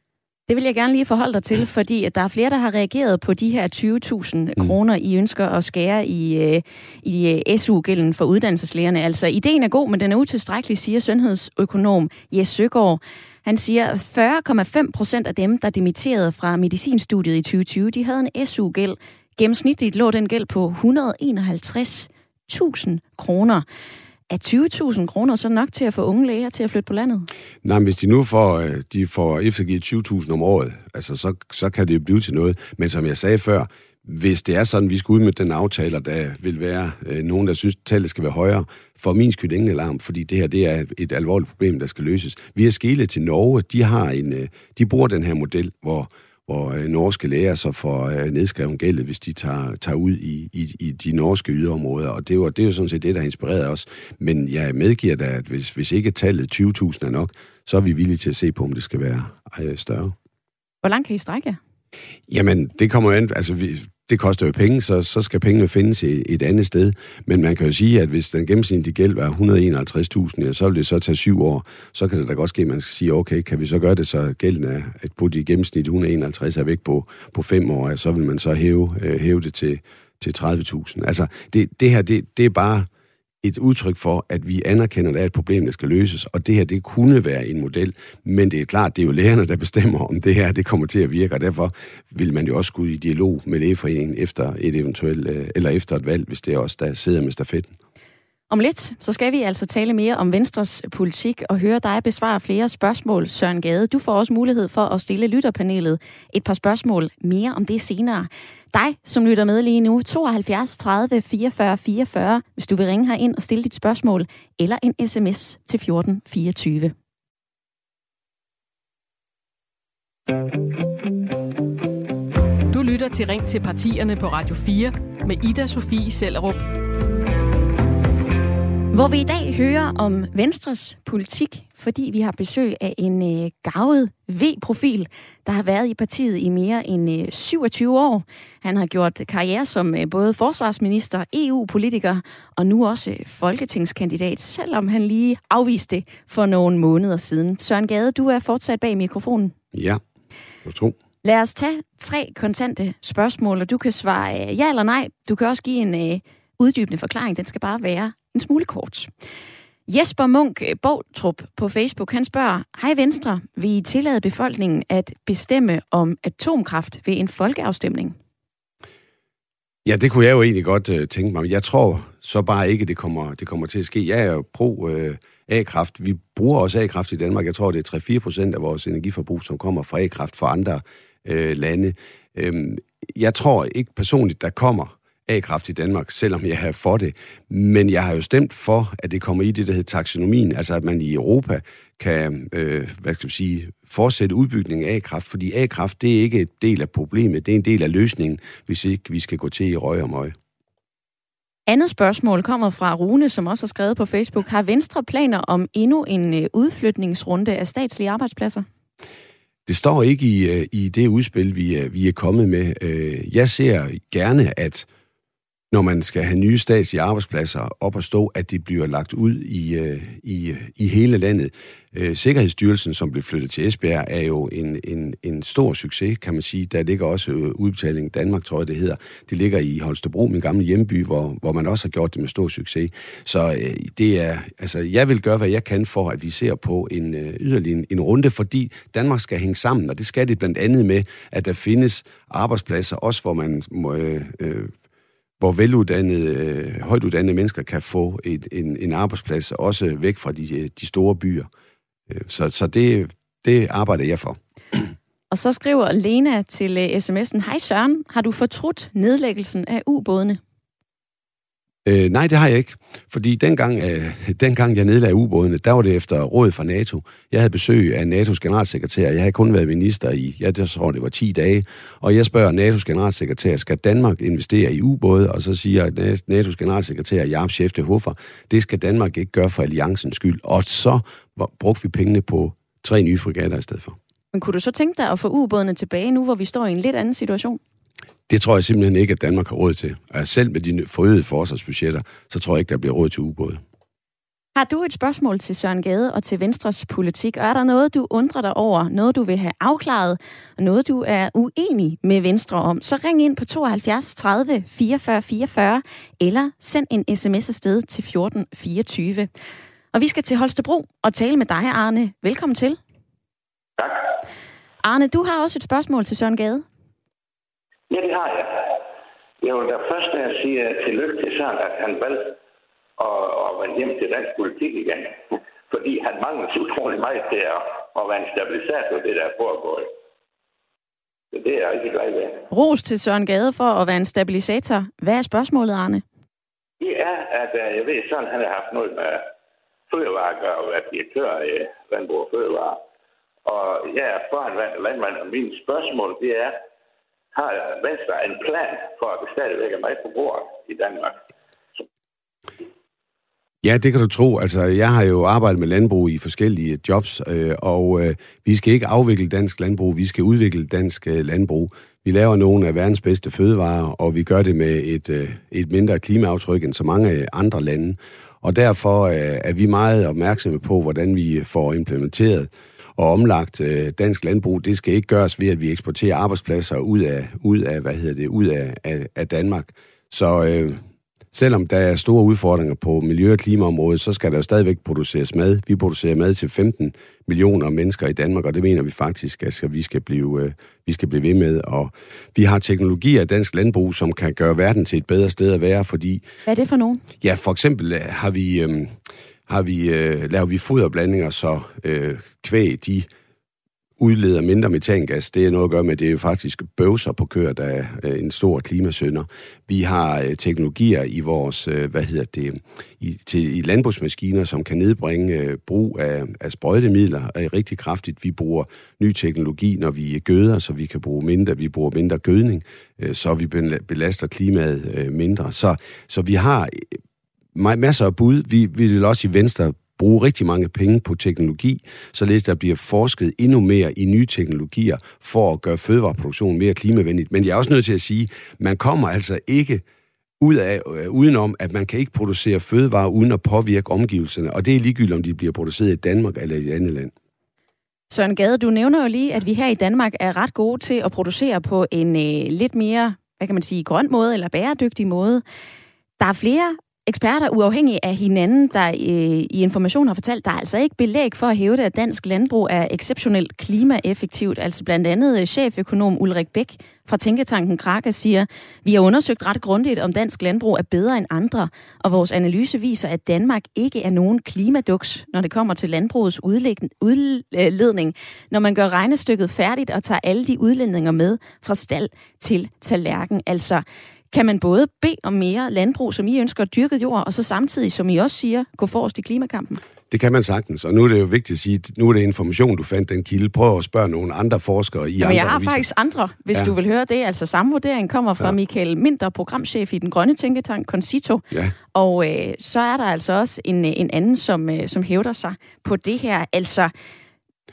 Det vil jeg gerne lige forholde dig til, fordi at der er flere, der har reageret på de her 20.000 mm. kroner, I ønsker at skære i, øh, i øh, SU-gælden for uddannelseslægerne. Altså, ideen er god, men den er utilstrækkelig, siger sundhedsøkonom Jes Søgaard. Han siger, 40,5 procent af dem, der dimitterede fra medicinstudiet i 2020, de havde en SU-gæld. Gennemsnitligt lå den gæld på 151.000 kroner. Er 20.000 kroner så nok til at få unge læger til at flytte på landet? Nej, men hvis de nu får, øh, de får eftergivet 20.000 om året, altså så, så kan det jo blive til noget. Men som jeg sagde før, hvis det er sådan, vi skal ud med den aftale, der vil være øh, nogen, der synes, at tallet skal være højere, for min skyld ingen alarm, fordi det her det er et, et alvorligt problem, der skal løses. Vi har skælet til Norge, de har en, øh, de bruger den her model, hvor hvor øh, norske læger så får øh, nedskrevet gældet, hvis de tager, tager ud i, i, i de norske yderområder. Og det, var, det er jo sådan set det, der har inspireret os. Men jeg medgiver da, at hvis, hvis ikke tallet 20.000 er nok, så er vi villige til at se på, om det skal være øh, større. Hvor langt kan I strække jer? Jamen, det kommer jo an, altså vi, det koster jo penge, så, så skal pengene findes i et andet sted. Men man kan jo sige, at hvis den gennemsnitlige gæld var 151.000, ja, så vil det så tage syv år. Så kan det da godt ske, at man skal sige, okay, kan vi så gøre det, så gælden er, at på de gennemsnit 151 er væk på, på fem år, ja, så vil man så hæve, øh, hæve det til, til 30.000. Altså, det, det her, det, det er bare et udtryk for, at vi anerkender, at der er et problem, der skal løses, og det her, det kunne være en model, men det er klart, det er jo lærerne, der bestemmer, om det her, det kommer til at virke, og derfor vil man jo også gå i dialog med lægeforeningen efter et eventuelt, øh, eller efter et valg, hvis det er os, der sidder med stafetten. Om lidt, så skal vi altså tale mere om Venstres politik og høre dig besvare flere spørgsmål, Søren Gade. Du får også mulighed for at stille lytterpanelet et par spørgsmål mere om det senere dig, som lytter med lige nu, 72 30 44 44, hvis du vil ringe her ind og stille dit spørgsmål, eller en sms til 14 24. Du lytter til Ring til partierne på Radio 4 med Ida Sofie Sellerup. Hvor vi i dag hører om Venstres politik, fordi vi har besøg af en øh, gavet V-profil, der har været i partiet i mere end øh, 27 år. Han har gjort karriere som øh, både forsvarsminister, EU-politiker og nu også øh, folketingskandidat, selvom han lige afviste det for nogle måneder siden. Søren Gade, du er fortsat bag mikrofonen. Ja, jeg tror. Lad os tage tre kontante spørgsmål, og du kan svare øh, ja eller nej. Du kan også give en øh, uddybende forklaring. Den skal bare være en smule kort. Jesper Munk øh, Bogtrup på Facebook, han spørger, Hej Venstre, vil I tillade befolkningen at bestemme om atomkraft ved en folkeafstemning? Ja, det kunne jeg jo egentlig godt øh, tænke mig. Jeg tror så bare ikke, det kommer, det kommer til at ske. Jeg er jo pro øh, A-kraft. Vi bruger også A-kraft i Danmark. Jeg tror, det er 3-4 procent af vores energiforbrug, som kommer fra A-kraft fra andre øh, lande. Øhm, jeg tror ikke personligt, der kommer A-kraft i Danmark, selvom jeg er for det. Men jeg har jo stemt for, at det kommer i det, der hedder taxonomien, altså at man i Europa kan, øh, hvad skal vi sige, fortsætte udbygningen af A-kraft, fordi A-kraft, det er ikke et del af problemet, det er en del af løsningen, hvis ikke vi skal gå til i røg og møg. Andet spørgsmål kommer fra Rune, som også har skrevet på Facebook. Har Venstre planer om endnu en øh, udflytningsrunde af statslige arbejdspladser? Det står ikke i, øh, i det udspil, vi er, vi er kommet med. Øh, jeg ser gerne, at når man skal have nye statslige arbejdspladser op at stå, at de bliver lagt ud i, øh, i, i hele landet. Øh, Sikkerhedsstyrelsen, som blev flyttet til Esbjerg, er jo en, en, en stor succes, kan man sige. Der ligger også øh, udbetaling Danmark, tror jeg det hedder. Det ligger i Holstebro, min gamle hjemby, hvor, hvor man også har gjort det med stor succes. Så øh, det er, altså, jeg vil gøre, hvad jeg kan for, at vi ser på en øh, yderligere en, en runde, fordi Danmark skal hænge sammen, og det skal det blandt andet med, at der findes arbejdspladser, også hvor man må, øh, hvor veluddannede, øh, højtuddannede mennesker kan få et, en, en arbejdsplads, også væk fra de, øh, de store byer. Øh, så, så det, det arbejder jeg for. Og så skriver Lena til øh, sms'en, Hej Søren, har du fortrudt nedlæggelsen af ubådene? Øh, nej, det har jeg ikke. Fordi dengang, øh, dengang jeg nedlagde ubådene, der var det efter råd fra NATO. Jeg havde besøg af NATO's generalsekretær. Jeg havde kun været minister i, jeg tror det var 10 dage. Og jeg spørger NATO's generalsekretær, skal Danmark investere i ubåde? Og så siger NATO's generalsekretær, Jarp Chef de Hofer, det skal Danmark ikke gøre for alliancens skyld. Og så brugte vi pengene på tre nye frigatter i stedet for. Men kunne du så tænke dig at få ubådene tilbage nu, hvor vi står i en lidt anden situation? Det tror jeg simpelthen ikke, at Danmark har råd til. Og selv med de forøgede forsvarsbudgetter, så tror jeg ikke, der bliver råd til ubåde. Har du et spørgsmål til Søren Gade og til Venstres politik? Og er der noget, du undrer dig over, noget du vil have afklaret, og noget du er uenig med Venstre om, så ring ind på 72 30 44 44, eller send en sms afsted til 14 24. Og vi skal til Holstebro og tale med dig, Arne. Velkommen til. Tak. Arne, du har også et spørgsmål til Søren Gade. Ja, det har jeg. Jeg vil da først at sige tillykke til Søren, at han valgte at, at vende hjem til dansk politik igen. Fordi han mangler så utrolig meget til at, at være en stabilisator, det der er foregået. Så det er jeg rigtig glad ved. Ros til Søren Gade for at være en stabilisator. Hvad er spørgsmålet, Arne? Det er, at øh, jeg ved, sådan han har haft noget med fødevarer og været direktør i Landbrug og Fødevare. Og jeg er foran landmand, og mine spørgsmål, det er, har Venstre en plan for, at det stadigvæk er med på bordet i Danmark? Ja, det kan du tro. Altså, jeg har jo arbejdet med landbrug i forskellige jobs, øh, og øh, vi skal ikke afvikle dansk landbrug, vi skal udvikle dansk øh, landbrug. Vi laver nogle af verdens bedste fødevarer, og vi gør det med et, øh, et mindre klimaaftryk end så mange øh, andre lande. Og derfor øh, er vi meget opmærksomme på, hvordan vi får implementeret og omlagt øh, dansk landbrug, det skal ikke gøres ved, at vi eksporterer arbejdspladser ud af, ud af hvad hedder det, ud af, af, af Danmark. Så øh, selvom der er store udfordringer på miljø- og klimaområdet, så skal der jo stadigvæk produceres mad. Vi producerer mad til 15 millioner mennesker i Danmark, og det mener vi faktisk, at vi skal blive, øh, vi skal blive ved med. Og vi har teknologier i dansk landbrug, som kan gøre verden til et bedre sted at være, fordi... Hvad er det for nogen? Ja, for eksempel øh, har vi... Øh, har vi, øh, laver vi foderblandinger, så øh, kvæg de udleder mindre metangas. Det er noget at gøre med, at det er jo faktisk bøvser på køer, der er øh, en stor klimasønder. Vi har øh, teknologier i vores, øh, hvad hedder det, i, til, i landbrugsmaskiner, som kan nedbringe øh, brug af, af sprøjtemidler er rigtig kraftigt. Vi bruger ny teknologi, når vi gøder, så vi kan bruge mindre. Vi bruger mindre gødning, øh, så vi belaster klimaet øh, mindre. Så, så vi har øh, masser af bud. Vi, vi vil også i Venstre bruge rigtig mange penge på teknologi, således der bliver forsket endnu mere i nye teknologier for at gøre fødevareproduktionen mere klimavenligt. Men jeg er også nødt til at sige, man kommer altså ikke ud af, øh, udenom, at man kan ikke producere fødevarer uden at påvirke omgivelserne, og det er ligegyldigt, om de bliver produceret i Danmark eller i et andet land. Søren Gade, du nævner jo lige, at vi her i Danmark er ret gode til at producere på en øh, lidt mere, hvad kan man sige, grøn måde eller bæredygtig måde. Der er flere eksperter uafhængige af hinanden, der øh, i information har fortalt, der er altså ikke belæg for at hæve det, at dansk landbrug er exceptionelt klimaeffektivt. Altså blandt andet øh, cheføkonom Ulrik Bæk fra Tænketanken Krake siger, vi har undersøgt ret grundigt, om dansk landbrug er bedre end andre, og vores analyse viser, at Danmark ikke er nogen klimaduks, når det kommer til landbrugets udledning. Når man gør regnestykket færdigt og tager alle de udledninger med fra stald til tallerken. Altså, kan man både bede om mere landbrug, som I ønsker dyrket jord, og så samtidig, som I også siger, gå forrest i klimakampen? Det kan man sagtens, og nu er det jo vigtigt at sige, at nu er det information, du fandt den kilde. Prøv at spørge nogle andre forskere i Jamen, andre jeg har faktisk andre, hvis ja. du vil høre det. Altså samme vurdering kommer fra ja. Michael Minder, programchef i den grønne tænketank Concito. Ja. Og øh, så er der altså også en, en anden, som, øh, som hævder sig på det her. Altså,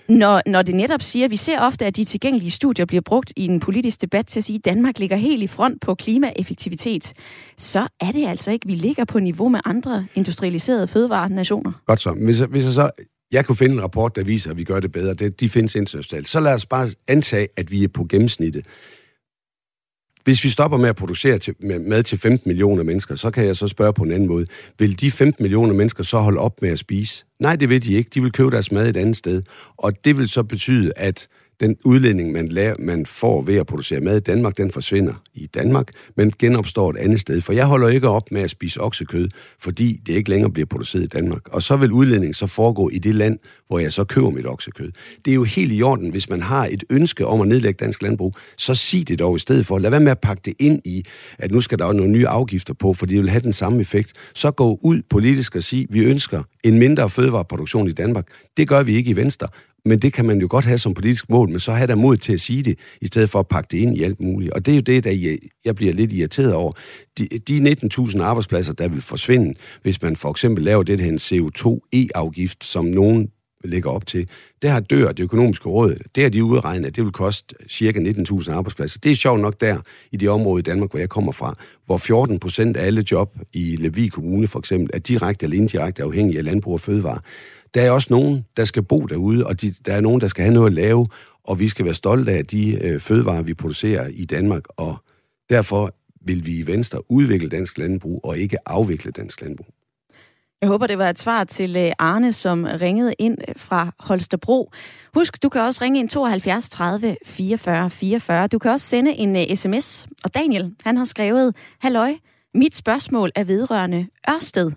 når, når det netop siger, vi ser ofte, at de tilgængelige studier bliver brugt i en politisk debat til at sige, at Danmark ligger helt i front på klimaeffektivitet, så er det altså ikke, vi ligger på niveau med andre industrialiserede fødevarenationer. Godt så. Hvis, hvis jeg så jeg kunne finde en rapport, der viser, at vi gør det bedre. Det, de findes internationalt. Så lad os bare antage, at vi er på gennemsnittet. Hvis vi stopper med at producere til, med mad til 15 millioner mennesker, så kan jeg så spørge på en anden måde. Vil de 15 millioner mennesker så holde op med at spise? Nej, det vil de ikke. De vil købe deres mad et andet sted. Og det vil så betyde, at den udledning, man, laver, man får ved at producere mad i Danmark, den forsvinder i Danmark, men genopstår et andet sted. For jeg holder ikke op med at spise oksekød, fordi det ikke længere bliver produceret i Danmark. Og så vil udledningen så foregå i det land, hvor jeg så køber mit oksekød. Det er jo helt i orden, hvis man har et ønske om at nedlægge dansk landbrug, så sig det dog i stedet for. Lad være med at pakke det ind i, at nu skal der også nogle nye afgifter på, for det vil have den samme effekt. Så gå ud politisk og sige, vi ønsker en mindre fødevareproduktion i Danmark. Det gør vi ikke i Venstre. Men det kan man jo godt have som politisk mål, men så have der mod til at sige det, i stedet for at pakke det ind i alt muligt. Og det er jo det, der jeg bliver lidt irriteret over. De, de 19.000 arbejdspladser, der vil forsvinde, hvis man for eksempel laver det her en CO2-e-afgift, som nogen lægger op til, det har dør det økonomiske råd. Det har de udregnet, at det vil koste cirka 19.000 arbejdspladser. Det er sjovt nok der, i de områder i Danmark, hvor jeg kommer fra, hvor 14 procent af alle job i Levi Kommune for eksempel, er direkte eller indirekte afhængige af landbrug og fødevare. Der er også nogen, der skal bo derude, og de, der er nogen, der skal have noget at lave, og vi skal være stolte af de øh, fødevarer, vi producerer i Danmark, og derfor vil vi i Venstre udvikle dansk landbrug og ikke afvikle dansk landbrug. Jeg håber, det var et svar til øh, Arne, som ringede ind øh, fra Holstebro. Husk, du kan også ringe ind 72 30 44 44. Du kan også sende en øh, uh, sms. Og Daniel, han har skrevet, Halløj, mit spørgsmål er vedrørende Ørsted.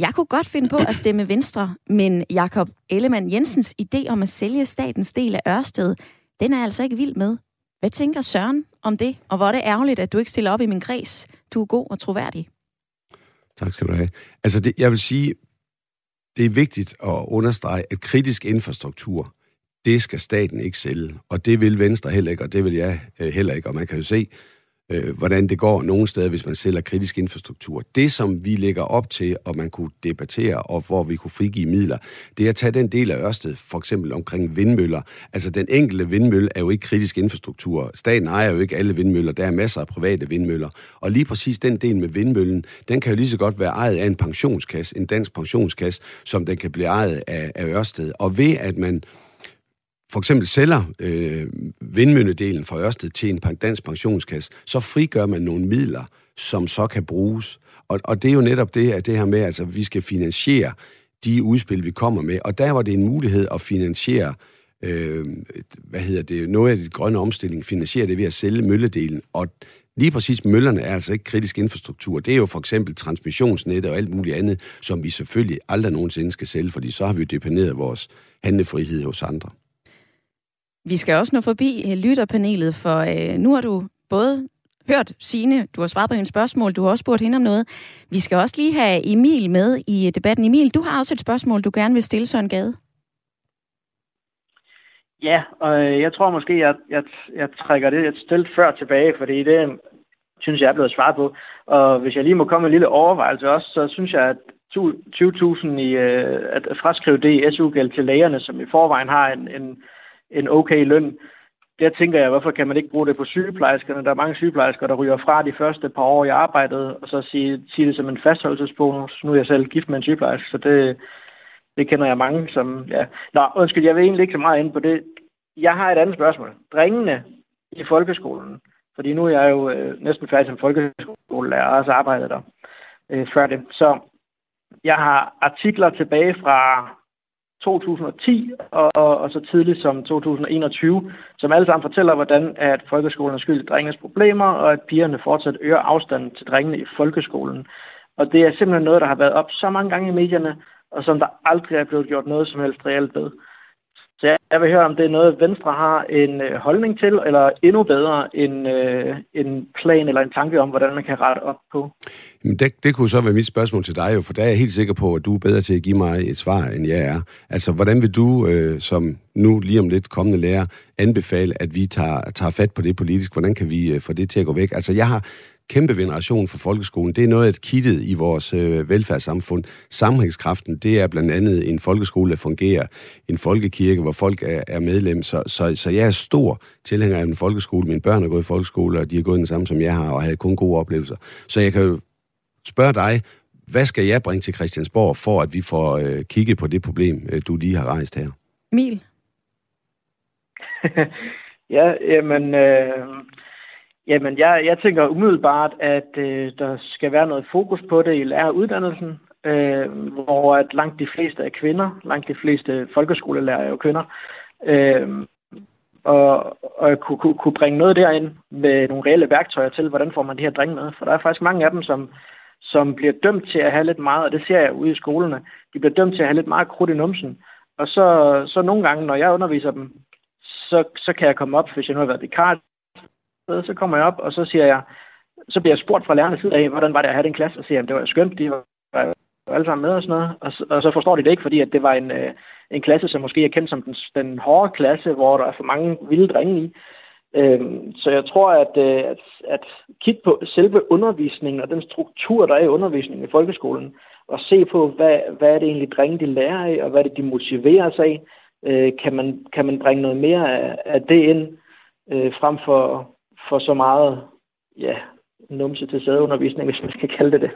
Jeg kunne godt finde på at stemme Venstre, men Jakob Ellemann Jensens idé om at sælge statens del af Ørsted, den er altså ikke vild med. Hvad tænker Søren om det? Og hvor er det ærgerligt, at du ikke stiller op i min kreds. Du er god og troværdig. Tak skal du have. Altså, det, jeg vil sige, det er vigtigt at understrege, at kritisk infrastruktur, det skal staten ikke sælge. Og det vil Venstre heller ikke, og det vil jeg øh, heller ikke. Og man kan jo se, øh, hvordan det går nogle steder, hvis man sælger kritisk infrastruktur. Det, som vi lægger op til, og man kunne debattere, og hvor vi kunne frigive midler, det er at tage den del af Ørsted, for eksempel omkring vindmøller. Altså, den enkelte vindmølle er jo ikke kritisk infrastruktur. Staten ejer jo ikke alle vindmøller. Der er masser af private vindmøller. Og lige præcis den del med vindmøllen, den kan jo lige så godt være ejet af en pensionskasse, en dansk pensionskasse, som den kan blive ejet af, af Ørsted. Og ved at man for eksempel sælger øh, vindmølledelen fra Ørsted til en dansk pensionskasse, så frigør man nogle midler, som så kan bruges. Og, og det er jo netop det, at det her med, at altså, vi skal finansiere de udspil, vi kommer med. Og der var det en mulighed at finansiere øh, hvad hedder det, noget af det grønne omstilling, finansiere det ved at sælge mølledelen. Og lige præcis møllerne er altså ikke kritisk infrastruktur. Det er jo for eksempel transmissionsnet og alt muligt andet, som vi selvfølgelig aldrig nogensinde skal sælge, fordi så har vi jo deponeret vores handlefrihed hos andre. Vi skal også nå forbi øh, lytterpanelet, for øh, nu har du både hørt Sine, du har svaret på hendes spørgsmål, du har også spurgt hende om noget. Vi skal også lige have Emil med i øh, debatten. Emil, du har også et spørgsmål, du gerne vil stille Søren Gade. Ja, og øh, jeg tror måske, at jeg, jeg trækker det et stillet før tilbage, fordi det synes jeg er blevet svaret på. Og hvis jeg lige må komme med en lille overvejelse også, så synes jeg, at 20.000 i øh, at fraskrive det i SU-gæld til lægerne, som i forvejen har en, en, en okay løn, der tænker jeg, hvorfor kan man ikke bruge det på sygeplejerskerne? Der er mange sygeplejersker, der ryger fra de første par år i arbejdet, og så sige, sige det som en fastholdelsesbonus. Nu er jeg selv gift med en sygeplejerske, så det, det kender jeg mange, som... Ja. Nå, undskyld, jeg vil egentlig ikke så meget ind på det. Jeg har et andet spørgsmål. Drengene i folkeskolen, fordi nu er jeg jo øh, næsten færdig som folkeskolelærer, og også arbejdet der øh, før det. Så jeg har artikler tilbage fra 2010 og, og og så tidligt som 2021, som alle sammen fortæller, hvordan at folkeskolen er skyld i drengenes problemer, og at pigerne fortsat øger afstanden til drengene i folkeskolen. Og det er simpelthen noget, der har været op så mange gange i medierne, og som der aldrig er blevet gjort noget som helst reelt ved. Så jeg vil høre, om det er noget, Venstre har en øh, holdning til, eller endnu bedre en, øh, en plan eller en tanke om, hvordan man kan rette op på. Jamen det, det kunne så være mit spørgsmål til dig, jo, for der er jeg helt sikker på, at du er bedre til at give mig et svar, end jeg er. Altså, hvordan vil du, øh, som nu lige om lidt kommende lærer, anbefale, at vi tager, tager fat på det politisk? Hvordan kan vi øh, få det til at gå væk? Altså, jeg har kæmpe veneration for folkeskolen. Det er noget af kittet i vores øh, velfærdssamfund. Sammenhængskraften, det er blandt andet en folkeskole, der fungerer, en folkekirke, hvor folk er, er medlem. Så, så, så jeg er stor tilhænger af en folkeskole. Mine børn har gået i folkeskole, og de har gået den samme, som jeg har, og havde kun gode oplevelser. Så jeg kan jo spørge dig, hvad skal jeg bringe til Christiansborg, for at vi får øh, kigget på det problem, øh, du lige har rejst her? Mil? ja, jamen... Øh Jamen, jeg, jeg tænker umiddelbart, at øh, der skal være noget fokus på det i læreruddannelsen, øh, hvor at langt de fleste er kvinder, langt de fleste folkeskolelærer er jo kvinder, øh, og, og kunne, kunne, kunne bringe noget derind med nogle reelle værktøjer til, hvordan får man de her drenge med. For der er faktisk mange af dem, som, som bliver dømt til at have lidt meget, og det ser jeg ude i skolerne, de bliver dømt til at have lidt meget krudt i numsen. Og så, så nogle gange, når jeg underviser dem, så, så kan jeg komme op, hvis jeg nu har været vikar sted, så kommer jeg op, og så siger jeg, så bliver jeg spurgt fra lærernes side af, hvordan var det at have den klasse, og siger, jamen, det var skønt, de var alle sammen med og sådan noget, og så, og så forstår de det ikke, fordi at det var en, øh, en klasse, som måske er kendt som den, den hårde klasse, hvor der er for mange vilde drenge i. Øhm, så jeg tror, at, øh, at, at kigge på selve undervisningen og den struktur, der er i undervisningen i folkeskolen, og se på, hvad, hvad er det egentlig drenge, de lærer af, og hvad er det, de motiverer sig af, øh, kan, man, kan man bringe noget mere af, af det ind, øh, frem for for så meget ja, numse til sædeundervisning, hvis man skal kalde det det.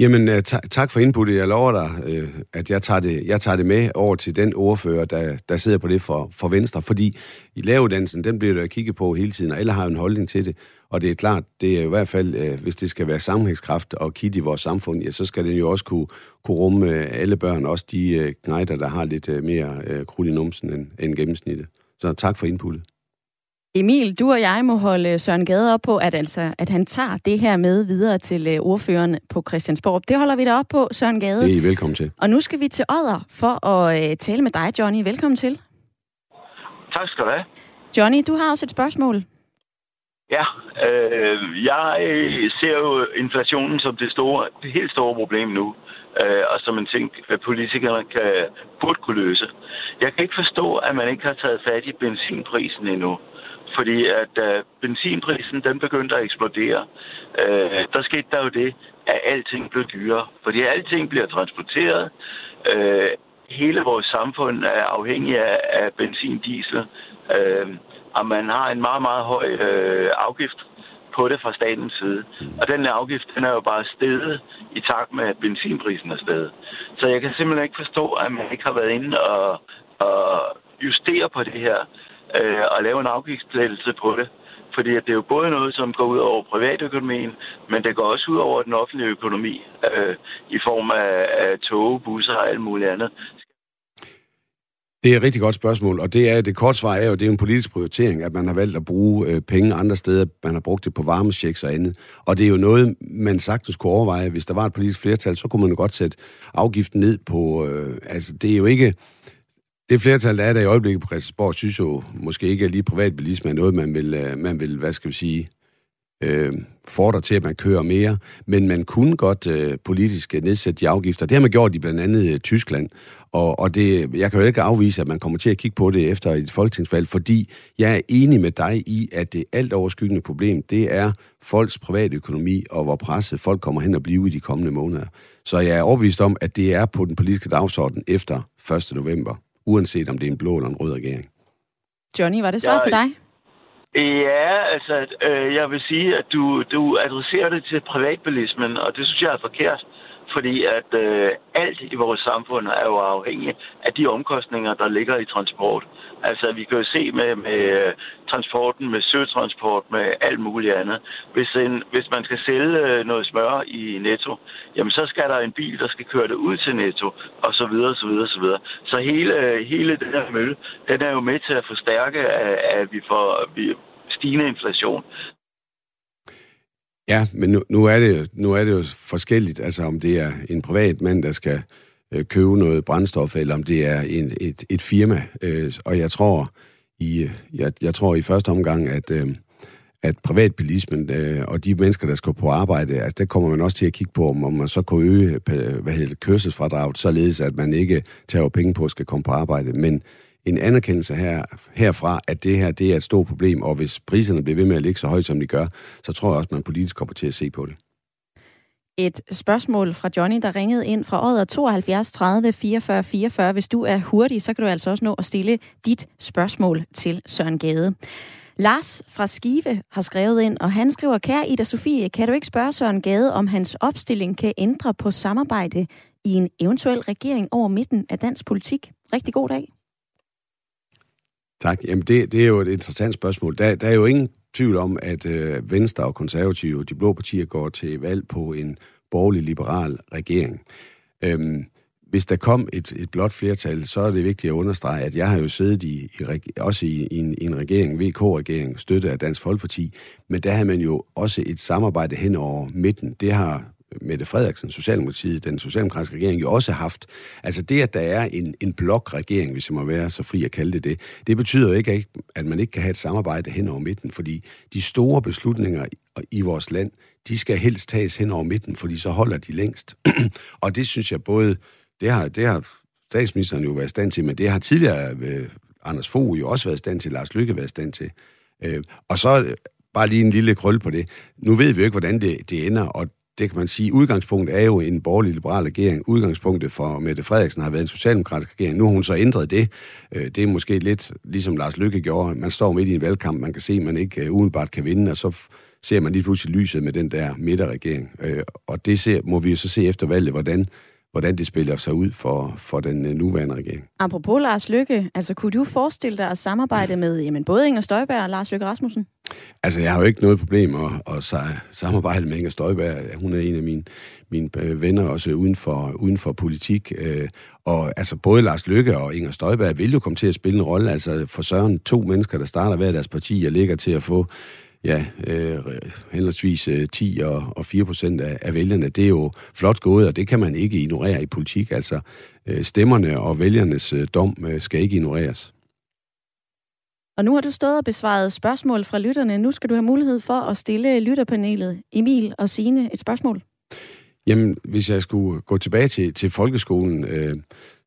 Jamen, øh, t- tak for inputtet. Jeg lover dig, øh, at jeg tager, det, jeg tager det med over til den ordfører, der, der sidder på det for, for Venstre. Fordi i lavedansen, den bliver der kigget på hele tiden, og alle har en holdning til det. Og det er klart, det er i hvert fald, øh, hvis det skal være sammenhængskraft og kit i vores samfund, ja, så skal den jo også kunne, kunne rumme øh, alle børn, også de øh, knejder, der har lidt øh, mere øh, krudt i numsen end, end gennemsnittet. Så tak for inputtet. Emil, du og jeg må holde Søren Gade op på, at, altså, at han tager det her med videre til øh, ordføreren på Christiansborg. Det holder vi da op på, Søren Gade. Det er I velkommen til. Og nu skal vi til Odder for at uh, tale med dig, Johnny. Velkommen til. Tak skal du have. Johnny, du har også et spørgsmål. Ja, øh, jeg ser jo inflationen som det, store, det helt store problem nu, øh, og som en ting, at politikerne kan, burde kunne løse. Jeg kan ikke forstå, at man ikke har taget fat i benzinprisen endnu fordi at uh, benzinprisen den begyndte at eksplodere. Øh, der skete der jo det, at alting blev dyrere, fordi alting bliver transporteret. Øh, hele vores samfund er afhængig af, af benzin, diesel, Øh, og man har en meget, meget høj øh, afgift på det fra statens side. Og den afgift, den er jo bare steget i takt med, at benzinprisen er steget. Så jeg kan simpelthen ikke forstå, at man ikke har været inde og, og justere på det her øh, at lave en afgiftslettelse på det. Fordi det er jo både noget, som går ud over privatøkonomien, men det går også ud over den offentlige økonomi øh, i form af, af tog, busser og alt muligt andet. Det er et rigtig godt spørgsmål, og det er det korte svar er jo, det er en politisk prioritering, at man har valgt at bruge øh, penge andre steder. Man har brugt det på varmechecks og andet. Og det er jo noget, man sagtens kunne overveje. Hvis der var et politisk flertal, så kunne man jo godt sætte afgiften ned på... Øh, altså, det er jo ikke det flertal, der er der i øjeblikket på Christiansborg, synes jo måske ikke, at lige privatbilisme er noget, man vil, øh, man vil hvad skal vi sige, øh, fordrer til, at man kører mere, men man kunne godt øh, politisk øh, nedsætte de afgifter. Det har man gjort i blandt andet øh, Tyskland, og, og det, jeg kan jo ikke afvise, at man kommer til at kigge på det efter et folketingsvalg, fordi jeg er enig med dig i, at det alt overskyggende problem, det er folks private økonomi, og hvor presset folk kommer hen og blive i de kommende måneder. Så jeg er overbevist om, at det er på den politiske dagsorden efter 1. november, uanset om det er en blå eller en rød regering. Johnny, var det svar ja, til dig? Ja, altså, øh, jeg vil sige, at du, du adresserer det til privatbilismen, og det synes jeg er forkert fordi at øh, alt i vores samfund er jo afhængigt af de omkostninger, der ligger i transport. Altså, vi kan jo se med, med øh, transporten, med søtransport, med alt muligt andet. Hvis, en, hvis man skal sælge øh, noget smør i Netto, jamen så skal der en bil, der skal køre det ud til Netto, og så videre, så videre, så videre. Så hele, hele den her mølle, den er jo med til at forstærke, at, at vi får vi, stigende inflation. Ja, men nu, nu, er det, nu er det jo forskelligt, altså om det er en privat mand, der skal øh, købe noget brændstof, eller om det er en, et, et firma. Øh, og jeg tror, i, øh, jeg, jeg tror i første omgang, at, øh, at privatbilismen øh, og de mennesker, der skal på arbejde, altså, der kommer man også til at kigge på, om man så kan øge øh, hvad hedder, kørselsfradraget, således at man ikke tager penge på at skal komme på arbejde. Men en anerkendelse her, herfra, at det her det er et stort problem, og hvis priserne bliver ved med at ligge så højt, som de gør, så tror jeg også, at man politisk kommer til at se på det. Et spørgsmål fra Johnny, der ringede ind fra året 72 30 44 44. Hvis du er hurtig, så kan du altså også nå at stille dit spørgsmål til Søren Gade. Lars fra Skive har skrevet ind, og han skriver, kære Ida Sofie, kan du ikke spørge Søren Gade, om hans opstilling kan ændre på samarbejde i en eventuel regering over midten af dansk politik? Rigtig god dag. Tak. Jamen, det, det er jo et interessant spørgsmål. Der, der er jo ingen tvivl om, at øh, Venstre og Konservative, de blå partier, går til valg på en borgerlig-liberal regering. Øhm, hvis der kom et, et blot flertal, så er det vigtigt at understrege, at jeg har jo siddet i, i også i, i, en, i en regering, VK-regering, støttet af Dansk Folkeparti, men der har man jo også et samarbejde hen over midten. Det har Mette Frederiksen, Socialdemokratiet, den socialdemokratiske regering jo også haft. Altså det, at der er en, en blokregering, hvis jeg må være så fri at kalde det det, det betyder jo ikke, at man ikke kan have et samarbejde hen over midten, fordi de store beslutninger i vores land, de skal helst tages hen over midten, fordi så holder de længst. og det synes jeg både, det har, det har statsministeren jo været i stand til, men det har tidligere øh, Anders Fogh jo også været i stand til, Lars Lykke været i stand til. Øh, og så øh, bare lige en lille krøl på det. Nu ved vi jo ikke, hvordan det, det ender, og det kan man sige, udgangspunktet er jo en borgerlig-liberal regering. Udgangspunktet for Mette Frederiksen har været en socialdemokratisk regering. Nu har hun så ændret det. Øh, det er måske lidt ligesom Lars Lykke gjorde. Man står midt i en valgkamp, man kan se, at man ikke øh, udenbart kan vinde, og så ser man lige pludselig lyset med den der midterregering. Øh, og det ser, må vi jo så se efter valget, hvordan hvordan det spiller sig ud for, for den øh, nuværende regering. Apropos Lars Lykke, altså kunne du forestille dig at samarbejde med jamen, både Inger Støjberg og Lars Lykke Rasmussen? Altså, jeg har jo ikke noget problem at, at samarbejde med Inger Støjberg. Hun er en af mine, mine øh, venner også uden for, uden for politik. Øh, og altså, både Lars Lykke og Inger Støjberg vil jo komme til at spille en rolle. Altså, for Søren, to mennesker, der starter hver deres parti og ligger til at få ja, øh, henholdsvis 10 øh, og, og 4 procent af, af vælgerne. Det er jo flot gået, og det kan man ikke ignorere i politik. Altså, øh, stemmerne og vælgernes øh, dom øh, skal ikke ignoreres. Og nu har du stået og besvaret spørgsmål fra lytterne. Nu skal du have mulighed for at stille lytterpanelet Emil og Sine et spørgsmål. Jamen, hvis jeg skulle gå tilbage til, til folkeskolen, øh,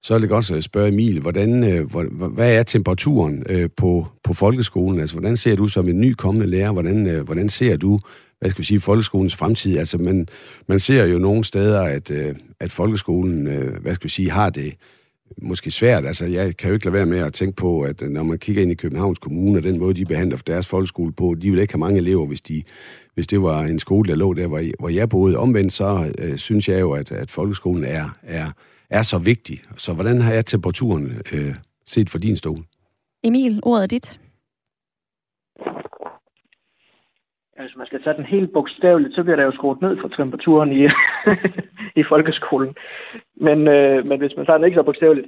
så er det godt at spørge Emil, hvordan, øh, hvad er temperaturen øh, på, på folkeskolen? Altså, hvordan ser du som en ny kommende lærer, hvordan, øh, hvordan ser du, hvad skal vi sige, folkeskolens fremtid? Altså, man, man ser jo nogle steder, at, at folkeskolen, hvad skal vi sige, har det måske svært. Altså, jeg kan jo ikke lade være med at tænke på, at når man kigger ind i Københavns Kommune, og den måde, de behandler deres folkeskole på, de vil ikke have mange elever, hvis, de, hvis det var en skole, der lå der, hvor, hvor jeg boede. Omvendt så øh, synes jeg jo, at, at folkeskolen er, er er så vigtig. Så hvordan har jeg temperaturen øh, set for din stol? Emil, ordet er dit. Hvis man skal tage den helt bogstaveligt, så bliver der jo skruet ned for temperaturen i, i folkeskolen. Men, øh, men hvis man tager den ikke så bogstaveligt,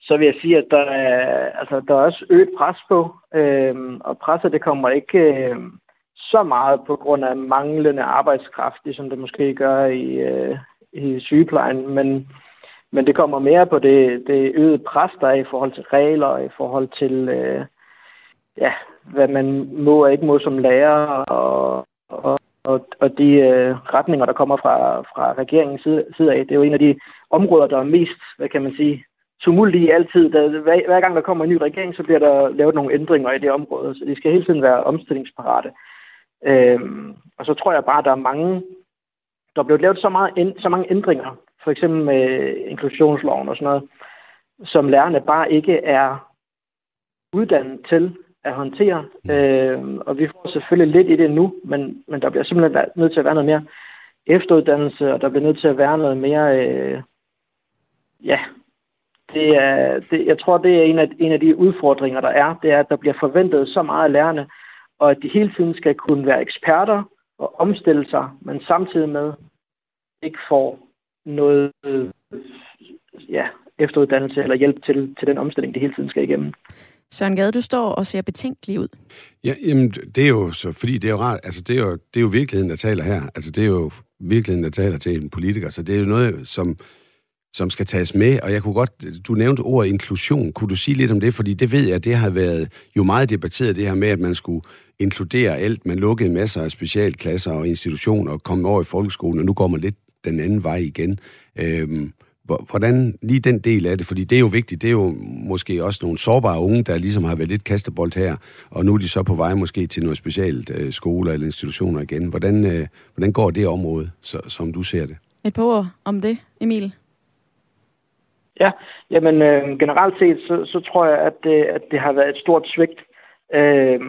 så vil jeg sige, at der er, altså, der er også øget pres på, øh, og presset det kommer ikke øh, så meget på grund af manglende arbejdskraft, ligesom det måske gør i, øh, i sygeplejen, men men det kommer mere på det, det øgede pres, der er i forhold til regler, i forhold til, øh, ja, hvad man må og ikke må som lærer, og, og, og, og de øh, retninger, der kommer fra, fra regeringens side, side af. Det er jo en af de områder, der er mest, hvad kan man sige, tumult i altid. Da, hver, hver gang der kommer en ny regering, så bliver der lavet nogle ændringer i det område, så de skal hele tiden være omstillingsparate. Øhm, og så tror jeg bare, at der er mange, der er blevet lavet så, meget, så mange ændringer, for eksempel med inklusionsloven og sådan noget, som lærerne bare ikke er uddannet til at håndtere. Mm. Øh, og vi får selvfølgelig lidt i det nu, men, men der bliver simpelthen nødt til at være noget mere efteruddannelse, og der bliver nødt til at være noget mere, øh, ja, det er, det, jeg tror, det er en af, en af de udfordringer, der er, det er, at der bliver forventet så meget af lærerne, og at de hele tiden skal kunne være eksperter og omstille sig, men samtidig med ikke får noget ja, efteruddannelse eller hjælp til, til den omstilling, de hele tiden skal igennem. Søren Gade, du står og ser betænkelig ud. Ja, jamen, det er jo så, fordi det er jo rart, altså det er jo, det er jo virkeligheden, der taler her. Altså det er jo virkeligheden, der taler til en politiker, så det er jo noget, som, som skal tages med, og jeg kunne godt, du nævnte ordet inklusion, kunne du sige lidt om det, fordi det ved jeg, det har været jo meget debatteret, det her med, at man skulle inkludere alt, man lukkede masser af specialklasser og institutioner og kom over i folkeskolen, og nu går man lidt den anden vej igen. Øhm, hvordan lige den del af det, fordi det er jo vigtigt, det er jo måske også nogle sårbare unge, der ligesom har været lidt kastebold her, og nu er de så på vej måske til noget specielt øh, skoler eller institutioner igen. Hvordan, øh, hvordan går det område, så, som du ser det? Et par ord om det, Emil. Ja, jamen øh, generelt set, så, så tror jeg, at det, at det har været et stort svigt øh,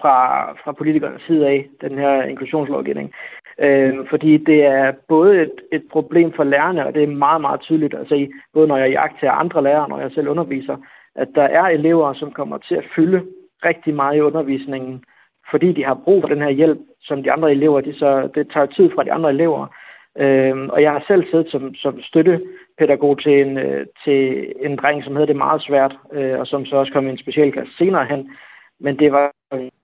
fra, fra politikernes side af, den her inklusionslovgivning. Øh, fordi det er både et, et problem for lærerne, og det er meget, meget tydeligt at se, både når jeg jagter andre lærere, og når jeg selv underviser, at der er elever, som kommer til at fylde rigtig meget i undervisningen, fordi de har brug for den her hjælp, som de andre elever, de så, det tager tid fra de andre elever. Øh, og jeg har selv siddet som, som støttepædagog til en, øh, til en dreng, som havde det meget svært, øh, og som så også kom i en specialklasse senere hen. Men det var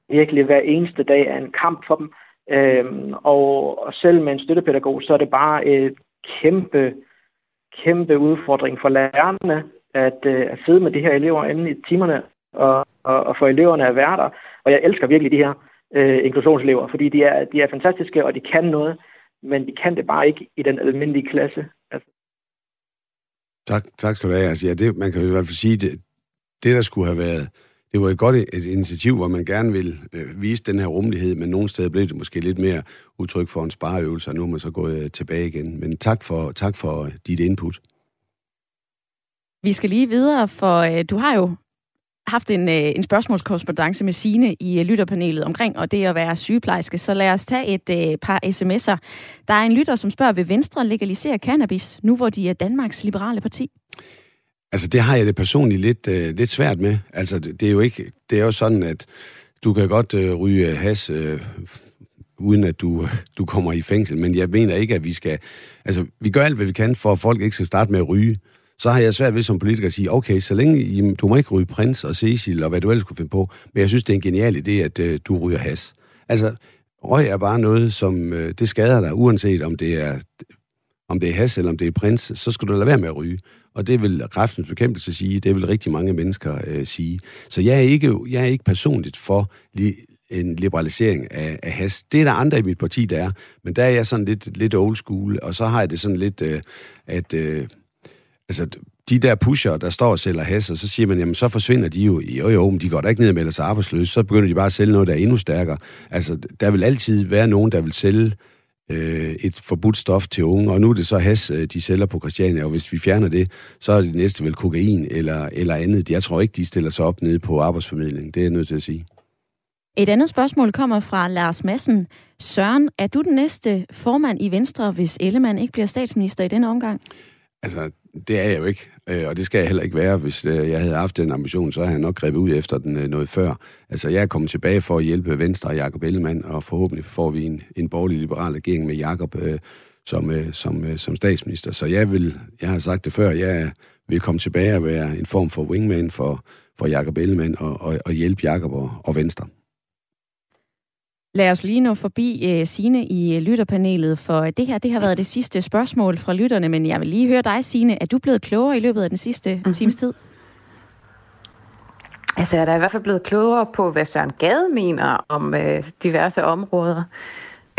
virkelig hver eneste dag af en kamp for dem. Øhm, og, og selv med en støttepædagog, så er det bare et kæmpe, kæmpe udfordring for lærerne at, øh, at sidde med de her elever inde i timerne og, og, og for eleverne at være der. Og jeg elsker virkelig de her øh, inklusionselever, fordi de er, de er fantastiske, og de kan noget, men de kan det bare ikke i den almindelige klasse. Altså. Tak, tak skal du have. Altså, ja, det, man kan jo i hvert fald sige, det, det der skulle have været det var et godt et initiativ, hvor man gerne vil øh, vise den her rummelighed, men nogle steder blev det måske lidt mere udtryk for en spareøvelse, og nu er man så gået øh, tilbage igen. Men tak for, tak for øh, dit input. Vi skal lige videre, for øh, du har jo haft en, øh, en spørgsmålskorrespondence med Sine i øh, lytterpanelet omkring, og det at være sygeplejerske. Så lad os tage et øh, par sms'er. Der er en lytter, som spørger, vil Venstre legalisere cannabis, nu hvor de er Danmarks liberale parti? Altså, det har jeg det personligt lidt, øh, lidt svært med. Altså, det, det er jo ikke... Det er jo sådan, at du kan godt øh, ryge has, øh, uden at du, du kommer i fængsel, men jeg mener ikke, at vi skal... Altså, vi gør alt, hvad vi kan, for at folk ikke skal starte med at ryge. Så har jeg svært ved som politiker at sige, okay, så længe I, du må ikke ryge prins og Cecil og hvad du ellers kunne finde på, men jeg synes, det er en genial idé, at øh, du ryger has. Altså, røg er bare noget, som øh, det skader dig, uanset om det er om det er has eller om det er prins, så skal du lade være med at ryge. Og det vil kræftens bekæmpelse sige, det vil rigtig mange mennesker øh, sige. Så jeg er, ikke, jeg er ikke personligt for li, en liberalisering af, af has. Det er der andre i mit parti, der er. Men der er jeg sådan lidt, lidt old school, og så har jeg det sådan lidt, øh, at øh, altså, de der pusher, der står og sælger has, og så siger man, jamen så forsvinder de jo. Jo jo, men de går da ikke ned og melder sig arbejdsløse. Så begynder de bare at sælge noget, der er endnu stærkere. Altså, der vil altid være nogen, der vil sælge øh, et forbudt stof til unge, og nu er det så has, øh, de sælger på Christiania, og hvis vi fjerner det, så er det næste vel kokain eller, eller andet. Jeg tror ikke, de stiller sig op nede på arbejdsformidling. Det er jeg nødt til at sige. Et andet spørgsmål kommer fra Lars Madsen. Søren, er du den næste formand i Venstre, hvis Ellemann ikke bliver statsminister i denne omgang? Altså, det er jeg jo ikke, øh, og det skal jeg heller ikke være. Hvis øh, jeg havde haft den ambition, så havde jeg nok grebet ud efter den øh, noget før. Altså, jeg er kommet tilbage for at hjælpe Venstre og Jakob Ellemann, og forhåbentlig får vi en, en borgerlig liberal regering med Jakob øh, som, øh, som, øh, som statsminister. Så jeg vil, jeg har sagt det før, jeg vil komme tilbage og være en form for wingman for, for Jakob Ellemann og, og, og hjælpe Jakob og, og Venstre. Lad os lige nå forbi uh, Sine i lytterpanelet, for det her det har været det sidste spørgsmål fra lytterne, men jeg vil lige høre dig, Sine. Er du blevet klogere i løbet af den sidste mm-hmm. times tid? Altså, jeg er da i hvert fald blevet klogere på, hvad Søren Gade mener om øh, diverse områder.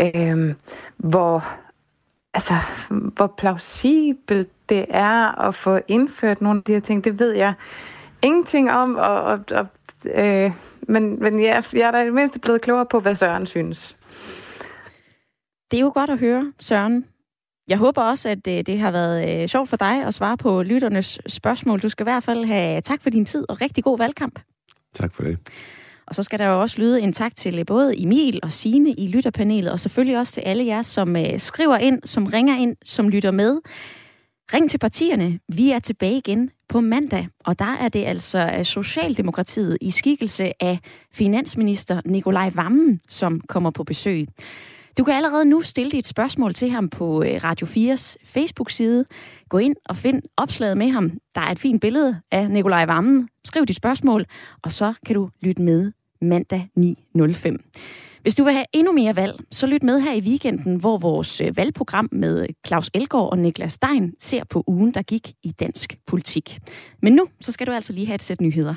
Øh, hvor, altså, hvor plausibelt det er at få indført nogle af de her ting, det ved jeg ingenting om. Og, og, og, øh, men men ja, jeg er da i det mindste blevet klogere på, hvad Søren synes. Det er jo godt at høre, Søren. Jeg håber også, at øh, det har været øh, sjovt for dig at svare på lytternes spørgsmål. Du skal i hvert fald have tak for din tid og rigtig god valgkamp. Tak for det. Og så skal der jo også lyde en tak til øh, både Emil og Sine i lytterpanelet, og selvfølgelig også til alle jer, som skriver ind, som ringer ind, som lytter med. Ring til partierne. Vi er tilbage igen på mandag, og der er det altså øh, Socialdemokratiet i skikkelse af finansminister Nikolaj Vammen, som kommer på besøg. Du kan allerede nu stille dit spørgsmål til ham på øh, Radio 4's Facebook-side. Gå ind og find opslaget med ham. Der er et fint billede af Nikolaj Vammen. Skriv dit spørgsmål, og så kan du lytte med mandag 9.05. Hvis du vil have endnu mere valg, så lyt med her i weekenden, hvor vores øh, valgprogram med Claus Elgaard og Niklas Stein ser på ugen, der gik i dansk politik. Men nu, så skal du altså lige have et sæt nyheder.